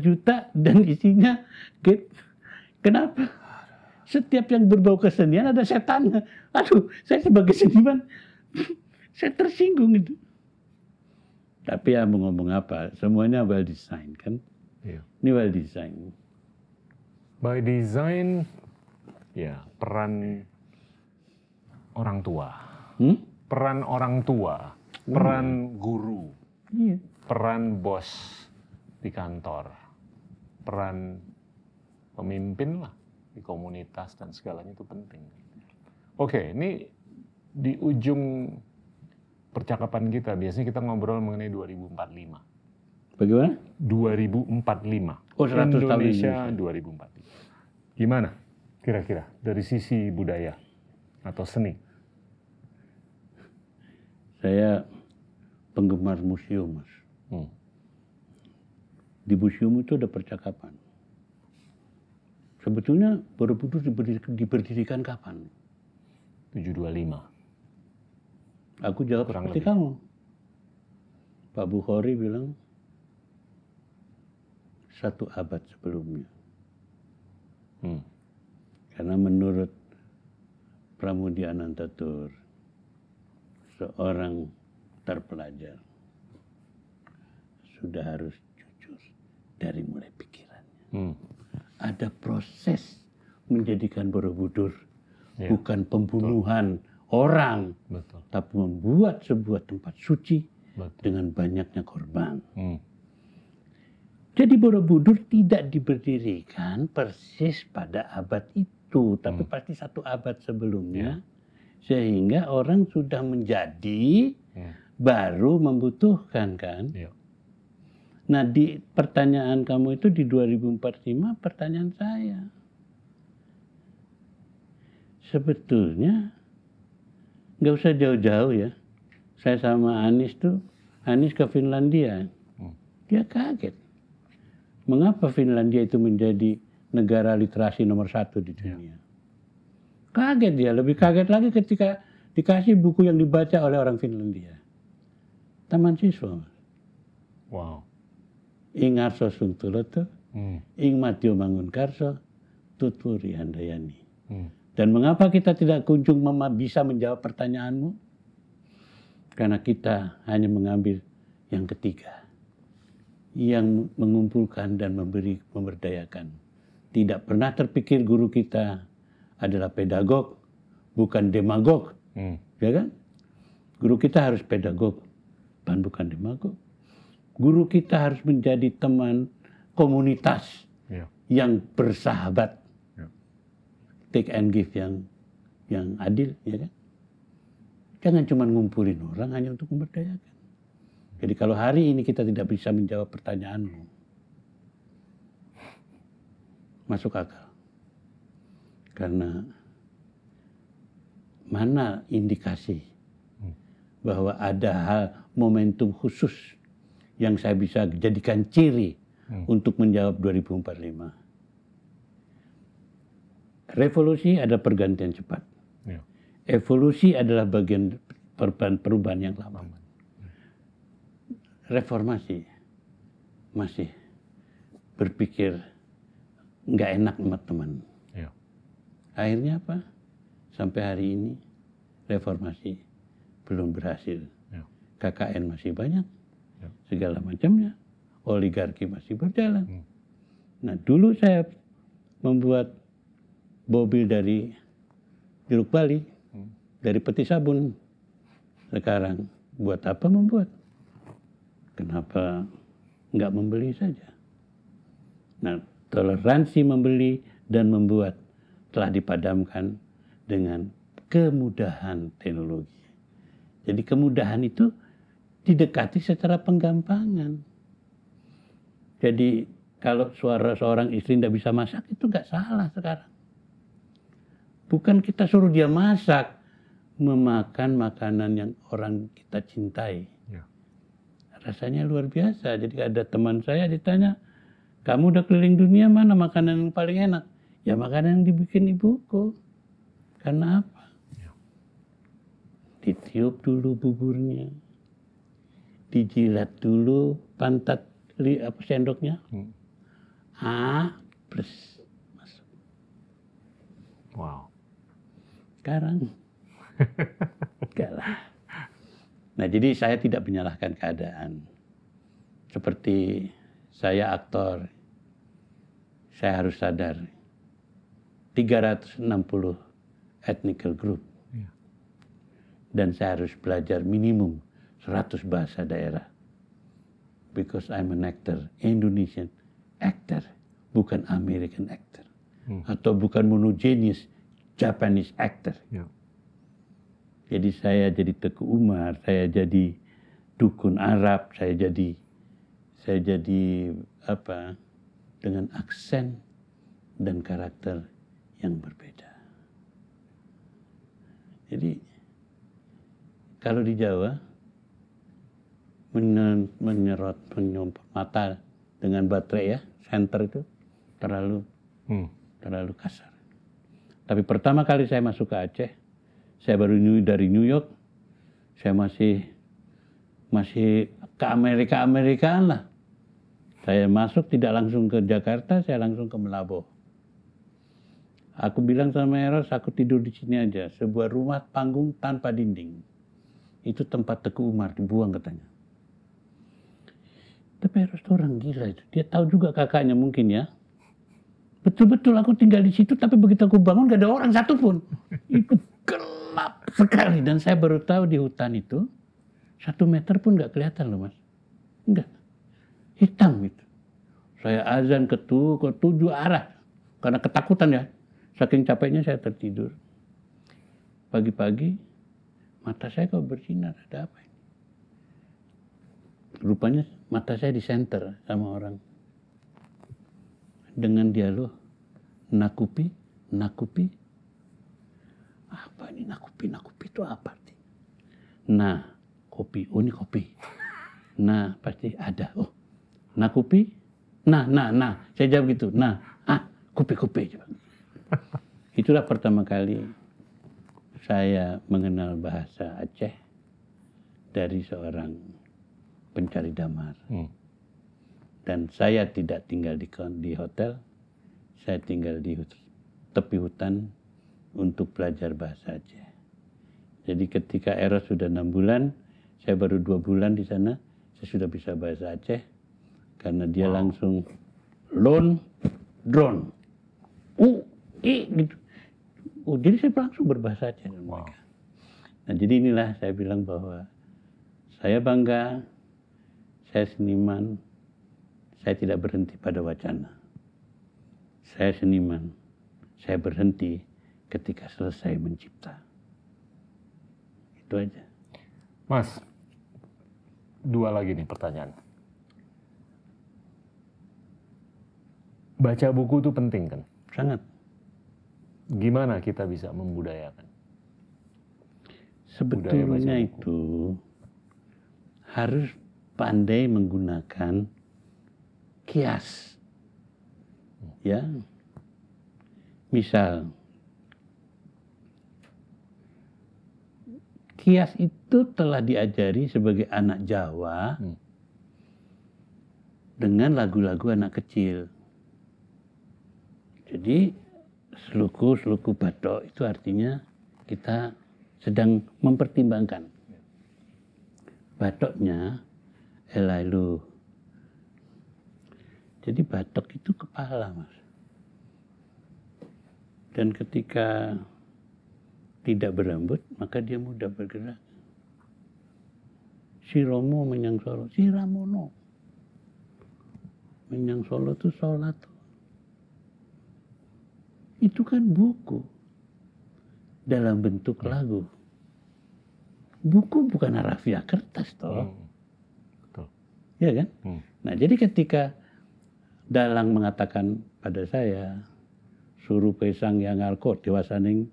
juta dan isinya get kenapa? Setiap yang berbau kesenian ada setannya aduh saya sebagai seniman <laughs> saya tersinggung itu tapi ya mau ngomong apa? Semuanya well design kan? Iya. ini well design By design, ya peran orang tua, hmm? peran orang tua, peran guru, iya. Peran bos di kantor, peran pemimpin lah di komunitas dan segalanya itu penting. Oke, ini di ujung percakapan kita biasanya kita ngobrol mengenai 2045. bagaimana 2045. Oh, 100 tahun Indonesia Indonesia. 2045. Gimana kira-kira dari sisi budaya atau seni? saya penggemar museum mas Hmm. di museum itu ada percakapan. Sebetulnya Borobudur diberdirikan kapan? 725. Aku jawab Kurang seperti lebih. kamu. Pak Bukhari bilang satu abad sebelumnya. Hmm. Karena menurut Pramudia Anantatur, seorang terpelajar sudah harus jujur dari mulai pikirannya. Hmm. ada proses menjadikan Borobudur Iya. bukan pembunuhan orang, Betul. tapi membuat sebuah tempat suci Betul. dengan banyaknya korban. Hmm. Jadi Borobudur tidak diberdirikan persis pada abad itu, tapi Hmm. pasti satu abad sebelumnya, sehingga orang sudah menjadi Hmm. baru membutuhkan kan. Iya. Nah di pertanyaan kamu itu di 2045 pertanyaan saya. Sebetulnya nggak usah jauh-jauh ya. Saya sama Anies tuh, Anies ke Finlandia. Hmm. Dia kaget. Mengapa Finlandia itu menjadi negara literasi nomor satu di dunia? Kaget dia, lebih kaget lagi ketika dikasih buku yang dibaca oleh orang Finlandia. Taman siswa. Wow. Ing Arso Sungtuloto, Hmm. Ing Matio Mangunkarso, Tuturi Handayani. Hmm. Dan mengapa kita tidak kunjung bisa menjawab pertanyaanmu? Karena kita hanya mengambil yang ketiga. Yang mengumpulkan dan memberi memberdayakan. Tidak pernah terpikir guru kita adalah pedagog, bukan demagog. Hmm. Ya kan? Guru kita harus pedagog, bukan demagog. Guru kita harus menjadi teman komunitas Iya. yang bersahabat. Take and give yang yang adil, ya kan? Jangan cuma ngumpulin orang hanya untuk memberdayakan. Jadi kalau hari ini kita tidak bisa menjawab pertanyaanmu, masuk akal. Karena mana indikasi Hmm. bahwa ada hal momentum khusus yang saya bisa jadikan ciri Hmm. untuk menjawab 2045. Revolusi ada pergantian cepat. Iya. Evolusi adalah bagian perubahan, perubahan yang lama. Reformasi masih berpikir nggak enak teman-teman. Iya. Akhirnya apa? Sampai hari ini reformasi belum berhasil. Iya. KKN masih banyak, Ya. segala macamnya. Oligarki masih berjalan. Hmm. Nah dulu saya membuat mobil dari jeruk Bali, Hmm. dari peti sabun. Sekarang buat apa membuat? Kenapa nggak membeli saja? Nah toleransi membeli dan membuat telah dipadamkan dengan kemudahan teknologi. Jadi kemudahan itu didekati secara penggampangan. Jadi kalau suara seorang istri tidak bisa masak itu nggak salah sekarang. Bukan kita suruh dia masak, memakan makanan yang orang kita cintai. Ya. Rasanya luar biasa. Jadi ada teman saya ditanya, kamu udah keliling dunia mana makanan yang paling enak? Ya makanan yang dibikin ibuku. Karena apa? Ya. Ditiup dulu buburnya, dijilat dulu pantat li, apa sendoknya, Hmm. A plus masuk. Wow. Sekarang enggak lah. Nah jadi saya tidak menyalahkan keadaan. Seperti saya aktor, saya harus sadar 360 ethnical group. Iya. Dan saya harus belajar minimum 100 bahasa daerah. Because I'm an actor, Indonesian actor, bukan American actor. Hmm. Atau bukan monogenes Japanese actor. Ya. Jadi saya jadi Teku Umar, saya jadi dukun Arab, saya jadi saya jadi apa dengan aksen dan karakter yang berbeda. Jadi kalau di Jawa men- menyerot menyumpah mata dengan baterai ya, center itu terlalu Hmm. terlalu kasar. Tapi pertama kali saya masuk ke Aceh, saya baru new, dari New York, saya masih masih ke Amerika Amerikaan lah. Saya masuk tidak langsung ke Jakarta, saya langsung ke Melabo. Aku bilang sama Eros, aku tidur di sini aja. Sebuah rumah panggung tanpa dinding. Itu tempat Teguh Umar dibuang katanya. Tapi Eros tuh orang gila itu. Dia tahu juga kakaknya mungkin ya. Betul-betul aku tinggal di situ, tapi begitu aku bangun gak ada orang satupun. Itu gelap sekali. Dan saya baru tahu di hutan itu, satu meter pun gak kelihatan loh mas. Enggak. Hitam itu. Saya azan ke, tu, ke tujuh arah. Karena ketakutan ya. Saking capeknya saya tertidur. Pagi-pagi, mata saya kok bersinar. Ada apa ini? Rupanya mata saya di center sama orang. Dengan dialog, nakupi, nakupi. Apa ini nakupi, nakupi itu apa? Nah, kopi. Oh ini kopi. <laughs> Nah, pasti ada. Oh, nakupi, Nah, nah, nah. Saya jawab gitu. Nah, ah, kopi-kopi. <laughs> Itulah pertama kali saya mengenal bahasa Aceh dari seorang pencari damar. Hmm. Dan saya tidak tinggal di, di hotel, saya tinggal di tepi hutan untuk belajar bahasa Aceh. Jadi ketika Eros sudah enam bulan, saya baru dua bulan di sana, saya sudah bisa bahasa Aceh karena dia wow. langsung loan drone u i gitu oh, jadi saya langsung berbahasa Aceh dengan wow. mereka nah jadi inilah saya bilang bahwa saya bangga saya seniman saya tidak berhenti pada wacana saya seniman saya berhenti ketika selesai mencipta itu aja Mas dua lagi nih pertanyaan baca buku itu penting kan? Sangat. Gimana kita bisa membudayakan? Sebetulnya itu harus pandai menggunakan kias. Ya. Misal kias itu telah diajari sebagai anak Jawa hmm. dengan lagu-lagu anak kecil. Jadi seluku-seluku batok itu artinya kita sedang mempertimbangkan. Batoknya elailu. Jadi batok itu kepala, Mas. Dan ketika tidak berambut, maka dia mudah bergerak. Si Romo menyang Solo, si Ramono. Menyang Solo itu sholat itu kan buku dalam bentuk hmm. lagu. Buku bukan harafiah kertas toh. Hmm. Betul. Ya kan? Hmm. Nah, jadi ketika Dalang mengatakan pada saya suruh pesang yang alkot dewasaning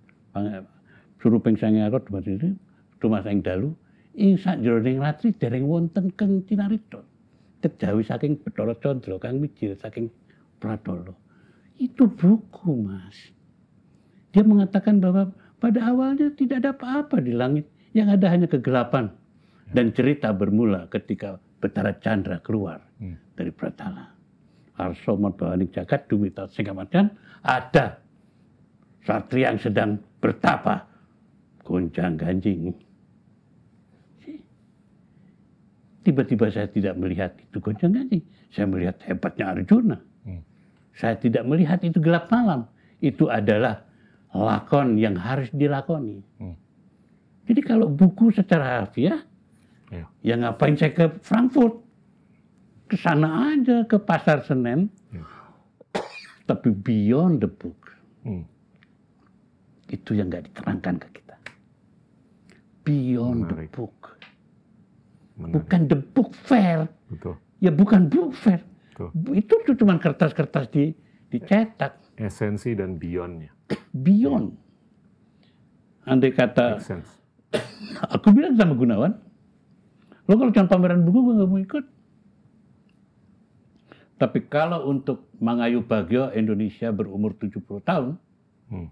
suruh pesang yang alkot itu rumah sang dalu ing jroning ratri dereng wonten keng cinarito kejawi saking Bathara Candra kang mijil saking Pratala itu buku, Mas. Dia mengatakan bahwa pada awalnya tidak ada apa-apa di langit. Yang ada hanya kegelapan. Dan cerita bermula ketika Betara Chandra keluar hmm. dari Pratala. Arso Madhawaning Jagat Dumita Singamadan ada satria yang sedang bertapa goncang ganjing. Tiba-tiba saya tidak melihat itu goncang ganjing. Saya melihat hebatnya Arjuna. Hmm. Saya tidak melihat itu gelap malam. Itu adalah lakon yang harus dilakoni. Hmm. Jadi kalau buku secara harfiah, ya. ya ngapain saya ke Frankfurt? Ke sana aja, ke Pasar Senen. Ya. Tapi beyond the book. Hmm. Itu yang nggak diterangkan ke kita. Beyond Menarik. the book. Menarik. Bukan the book fair. Betul. Ya bukan book fair Tuh. Itu tuh cuma kertas-kertas di dicetak. Esensi dan beyondnya. Beyond. Andai kata, <coughs> aku bilang sama Gunawan, lo kalau cuma pameran buku gue gak mau ikut. Tapi kalau untuk Mangayu Bagio Indonesia berumur 70 tahun, hmm.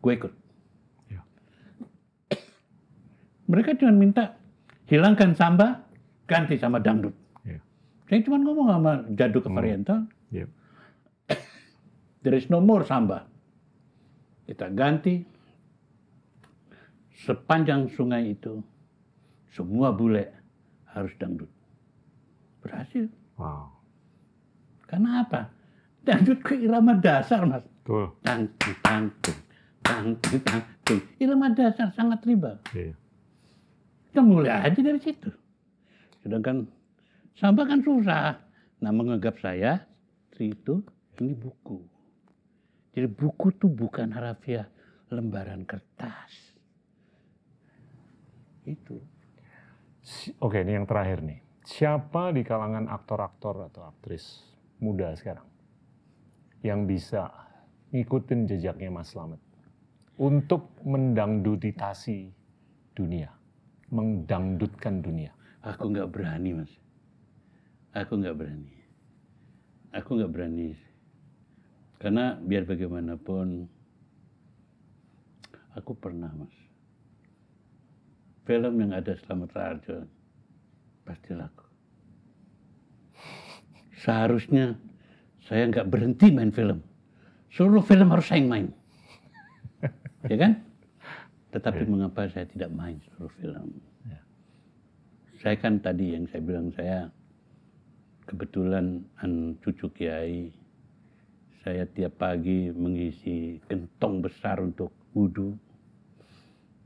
gue ikut. Ya. Mereka cuma minta hilangkan samba, ganti sama dangdut. Saya cuma ngomong sama Jadu ke Oriental. Hmm. Yep. <coughs> There is no more samba. Kita ganti sepanjang sungai itu semua bule harus dangdut. Berhasil. Wow. Karena apa? Dangdut ke irama dasar, Mas. Betul. Tang, tang, tang, tang, tang, Irama dasar sangat tribal. Iya. Kita mulai aja dari situ. Sedangkan Sampah kan susah. Nah menganggap saya itu, ini buku. Jadi buku tuh bukan harafiah lembaran kertas. Itu. Oke, ini yang terakhir nih. Siapa di kalangan aktor-aktor atau aktris muda sekarang yang bisa ngikutin jejaknya Mas Slamet untuk mendangdutitasi dunia, mendangdutkan dunia? Aku nggak berani, Mas. Aku nggak berani. Aku nggak berani. Karena biar bagaimanapun, aku pernah, Mas. Film yang ada Slamet Raharjo pasti laku. Seharusnya saya nggak berhenti main film. Seluruh film harus saya main. <laughs> ya kan? Tetapi mengapa saya tidak main seluruh film? Saya kan tadi yang saya bilang saya kebetulan an cucu kiai. Saya tiap pagi mengisi gentong besar untuk wudhu.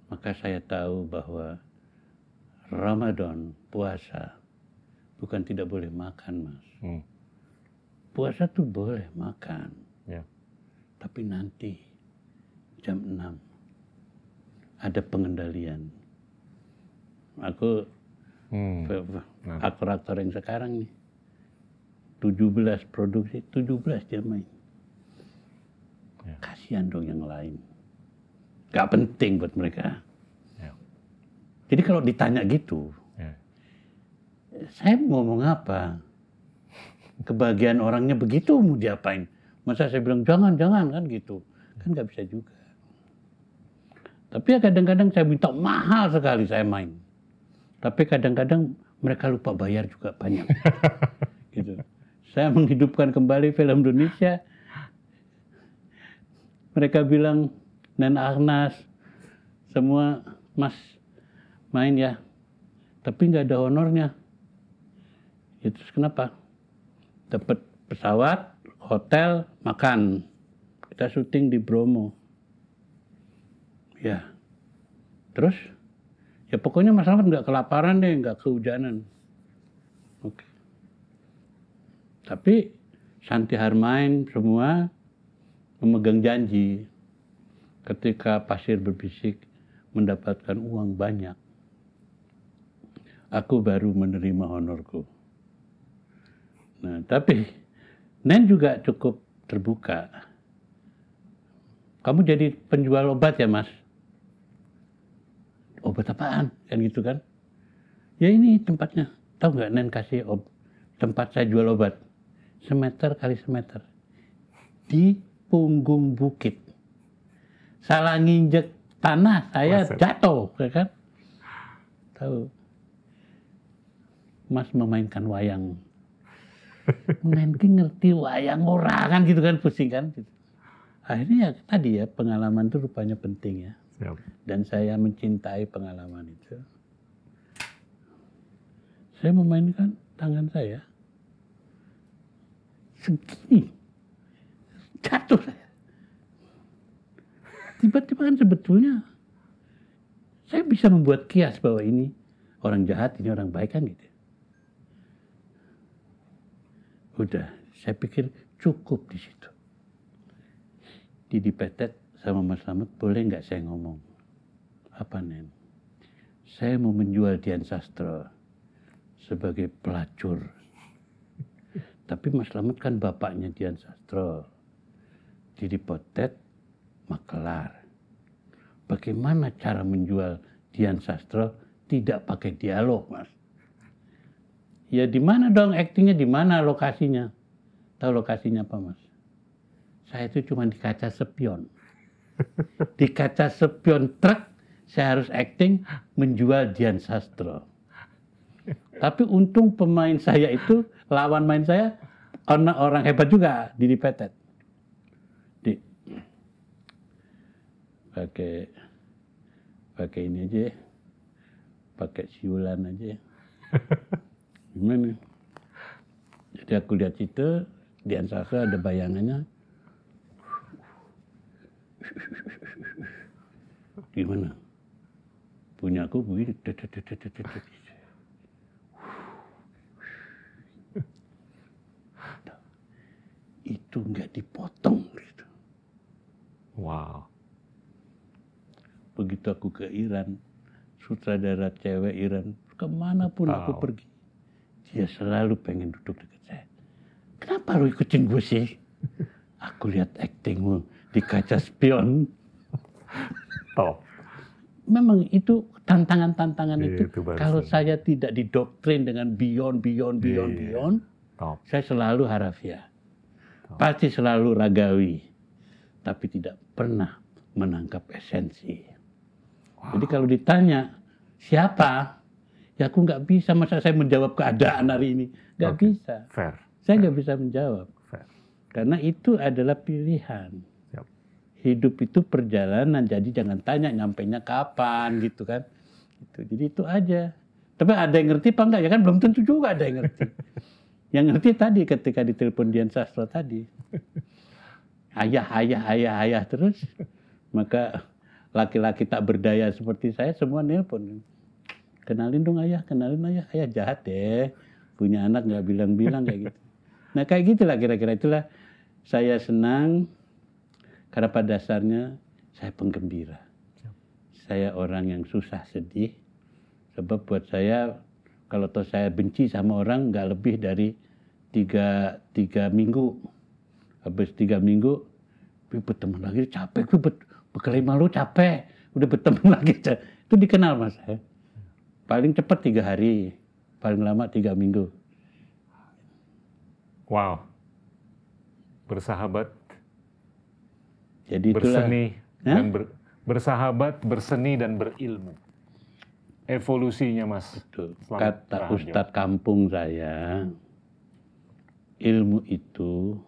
Maka saya tahu bahwa Ramadan, puasa, bukan tidak boleh makan, Mas. Hmm. Puasa tuh boleh makan, Ya. tapi nanti jam 6 ada pengendalian. Aku Hmm. F- aktor-aktor yang sekarang nih 17 produksi 17 dia main Ya. kasihan dong yang lain gak penting buat mereka Ya. jadi kalau ditanya gitu. Saya mau ngomong apa? Kebahagiaan orangnya begitu mau diapain? Masa saya bilang jangan jangan kan gitu. Kan nggak bisa juga. Tapi ya kadang-kadang saya minta mahal sekali saya main. Tapi kadang-kadang mereka lupa bayar juga banyak. <laughs> Gitu. Saya menghidupkan kembali film Indonesia. Mereka bilang Nen Agnas semua mas main ya. Tapi nggak ada honornya ya terus kenapa? Dapat pesawat hotel makan. Kita syuting di Bromo. Ya. Terus? Ya pokoknya Mas Rahmat nggak kelaparan deh nggak kehujanan. Oke. Tapi Santi Harmain semua memegang janji. Ketika pasir berbisik mendapatkan uang banyak. Aku baru menerima honorku Nah, tapi Nen juga cukup terbuka. Kamu jadi penjual obat ya, Mas? Obat apaan? Kan gitu kan? Ya ini tempatnya. Tahu nggak Nen kasih ob tempat saya jual obat? Semeter kali semeter. Di punggung bukit. Salah nginjek tanah, saya Buset. jatuh, ya kan? Tahu. Mas memainkan wayang Nenki ngerti wayang ora kan gitu kan pusing kan gitu. Akhirnya ya tadi ya pengalaman itu rupanya penting ya. Siap. Dan saya mencintai pengalaman itu. Saya memainkan tangan saya. Segini. Jatuh saya. Tiba-tiba kan sebetulnya saya bisa membuat kias bahwa ini orang jahat, ini orang baik kan gitu. Udah, saya pikir cukup di situ. Didi Petet sama Mas Slamet, boleh nggak saya ngomong? Apa Nen? Saya mau menjual Dian Sastro sebagai pelacur. Tapi Mas Slamet kan bapaknya Dian Sastro. Didi Petet, makelar. Bagaimana cara menjual Dian Sastro tidak pakai dialog, Mas? Ya di mana dong aktingnya di mana lokasinya? Tahu lokasinya apa mas? Saya itu cuma di kaca spion. <laughs> Di kaca spion truk saya harus acting menjual Dian Sastro. Tapi untung pemain saya itu lawan main saya orang, orang hebat juga di Petet. Di pakai pakai ini aja, ya. pakai siulan aja. ya. <laughs> Gimana? Jadi aku lihat itu di Ansasa ada bayangannya. Gimana? Punya aku begini. itu nggak dipotong gitu. Wow. Begitu aku ke Iran, sutradara cewek Iran, ke mana pun aku Wow. pergi, dia selalu pengen duduk dekat saya. Kenapa lu ikutin gue sih? Aku lihat aktingmu di kaca spion. Top. Memang itu tantangan-tantangan itu, Itu baru kalau saya tidak didoktrin dengan beyond, beyond, beyond, Iya. beyond, Top. saya selalu harafiah. Pasti selalu ragawi. Tapi tidak pernah menangkap esensi. Jadi kalau ditanya, siapa? Ya aku nggak bisa, masa saya menjawab keadaan hari ini? Nggak Oke. bisa. Fair. Saya nggak bisa menjawab. Fair. Karena itu adalah pilihan. Siap. Hidup itu perjalanan, jadi jangan tanya nyampainya kapan gitu kan. Gitu. Jadi itu aja. Tapi ada yang ngerti apa enggak? Ya kan belum tentu juga ada yang ngerti. <laughs> yang ngerti tadi ketika ditelepon Dian Sastro tadi. Ayah, ayah, ayah, ayah terus. Maka laki-laki tak berdaya seperti saya semua nelpon. Kenalin dong ayah, kenalin ayah. Ayah jahat deh. Punya anak nggak bilang-bilang kayak gitu. Nah kayak gitulah kira-kira itulah saya senang karena pada dasarnya saya penggembira. Saya orang yang susah sedih. Sebab buat saya kalau toh saya benci sama orang nggak lebih dari tiga, tiga minggu. Habis tiga minggu, "Pi, berteman lagi capek, bet, berkelima lu capek, udah berteman <laughs> lagi. ca-" Itu dikenal mas saya. Paling cepat tiga hari, paling lama tiga minggu. Wow. Bersahabat, Jadi itulah. berseni Hah? dan ber- bersahabat, berseni dan berilmu. Evolusinya, Mas. Betul. Selamat Kata. Ustadz kampung saya, ilmu itu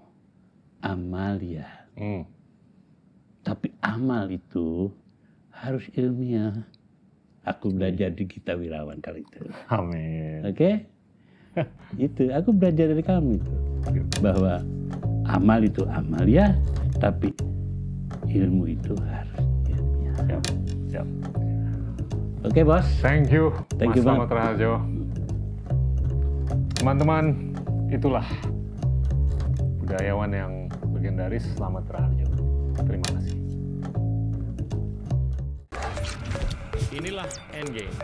amalia. Hmm. Tapi amal itu harus ilmiah. Aku belajar di Gita Wirawan kali itu. Amin. Oke? <laughs> itu, aku belajar dari kamu itu. Bahwa amal itu amalia, tapi ilmu itu harus ilmiah. Siap. Siap. Oke bos? Thank you, Thank Mas you, Raharjo. Teman-teman, itulah budayawan yang legendaris Selamat Raharjo. Terima kasih. Inilah Endgame.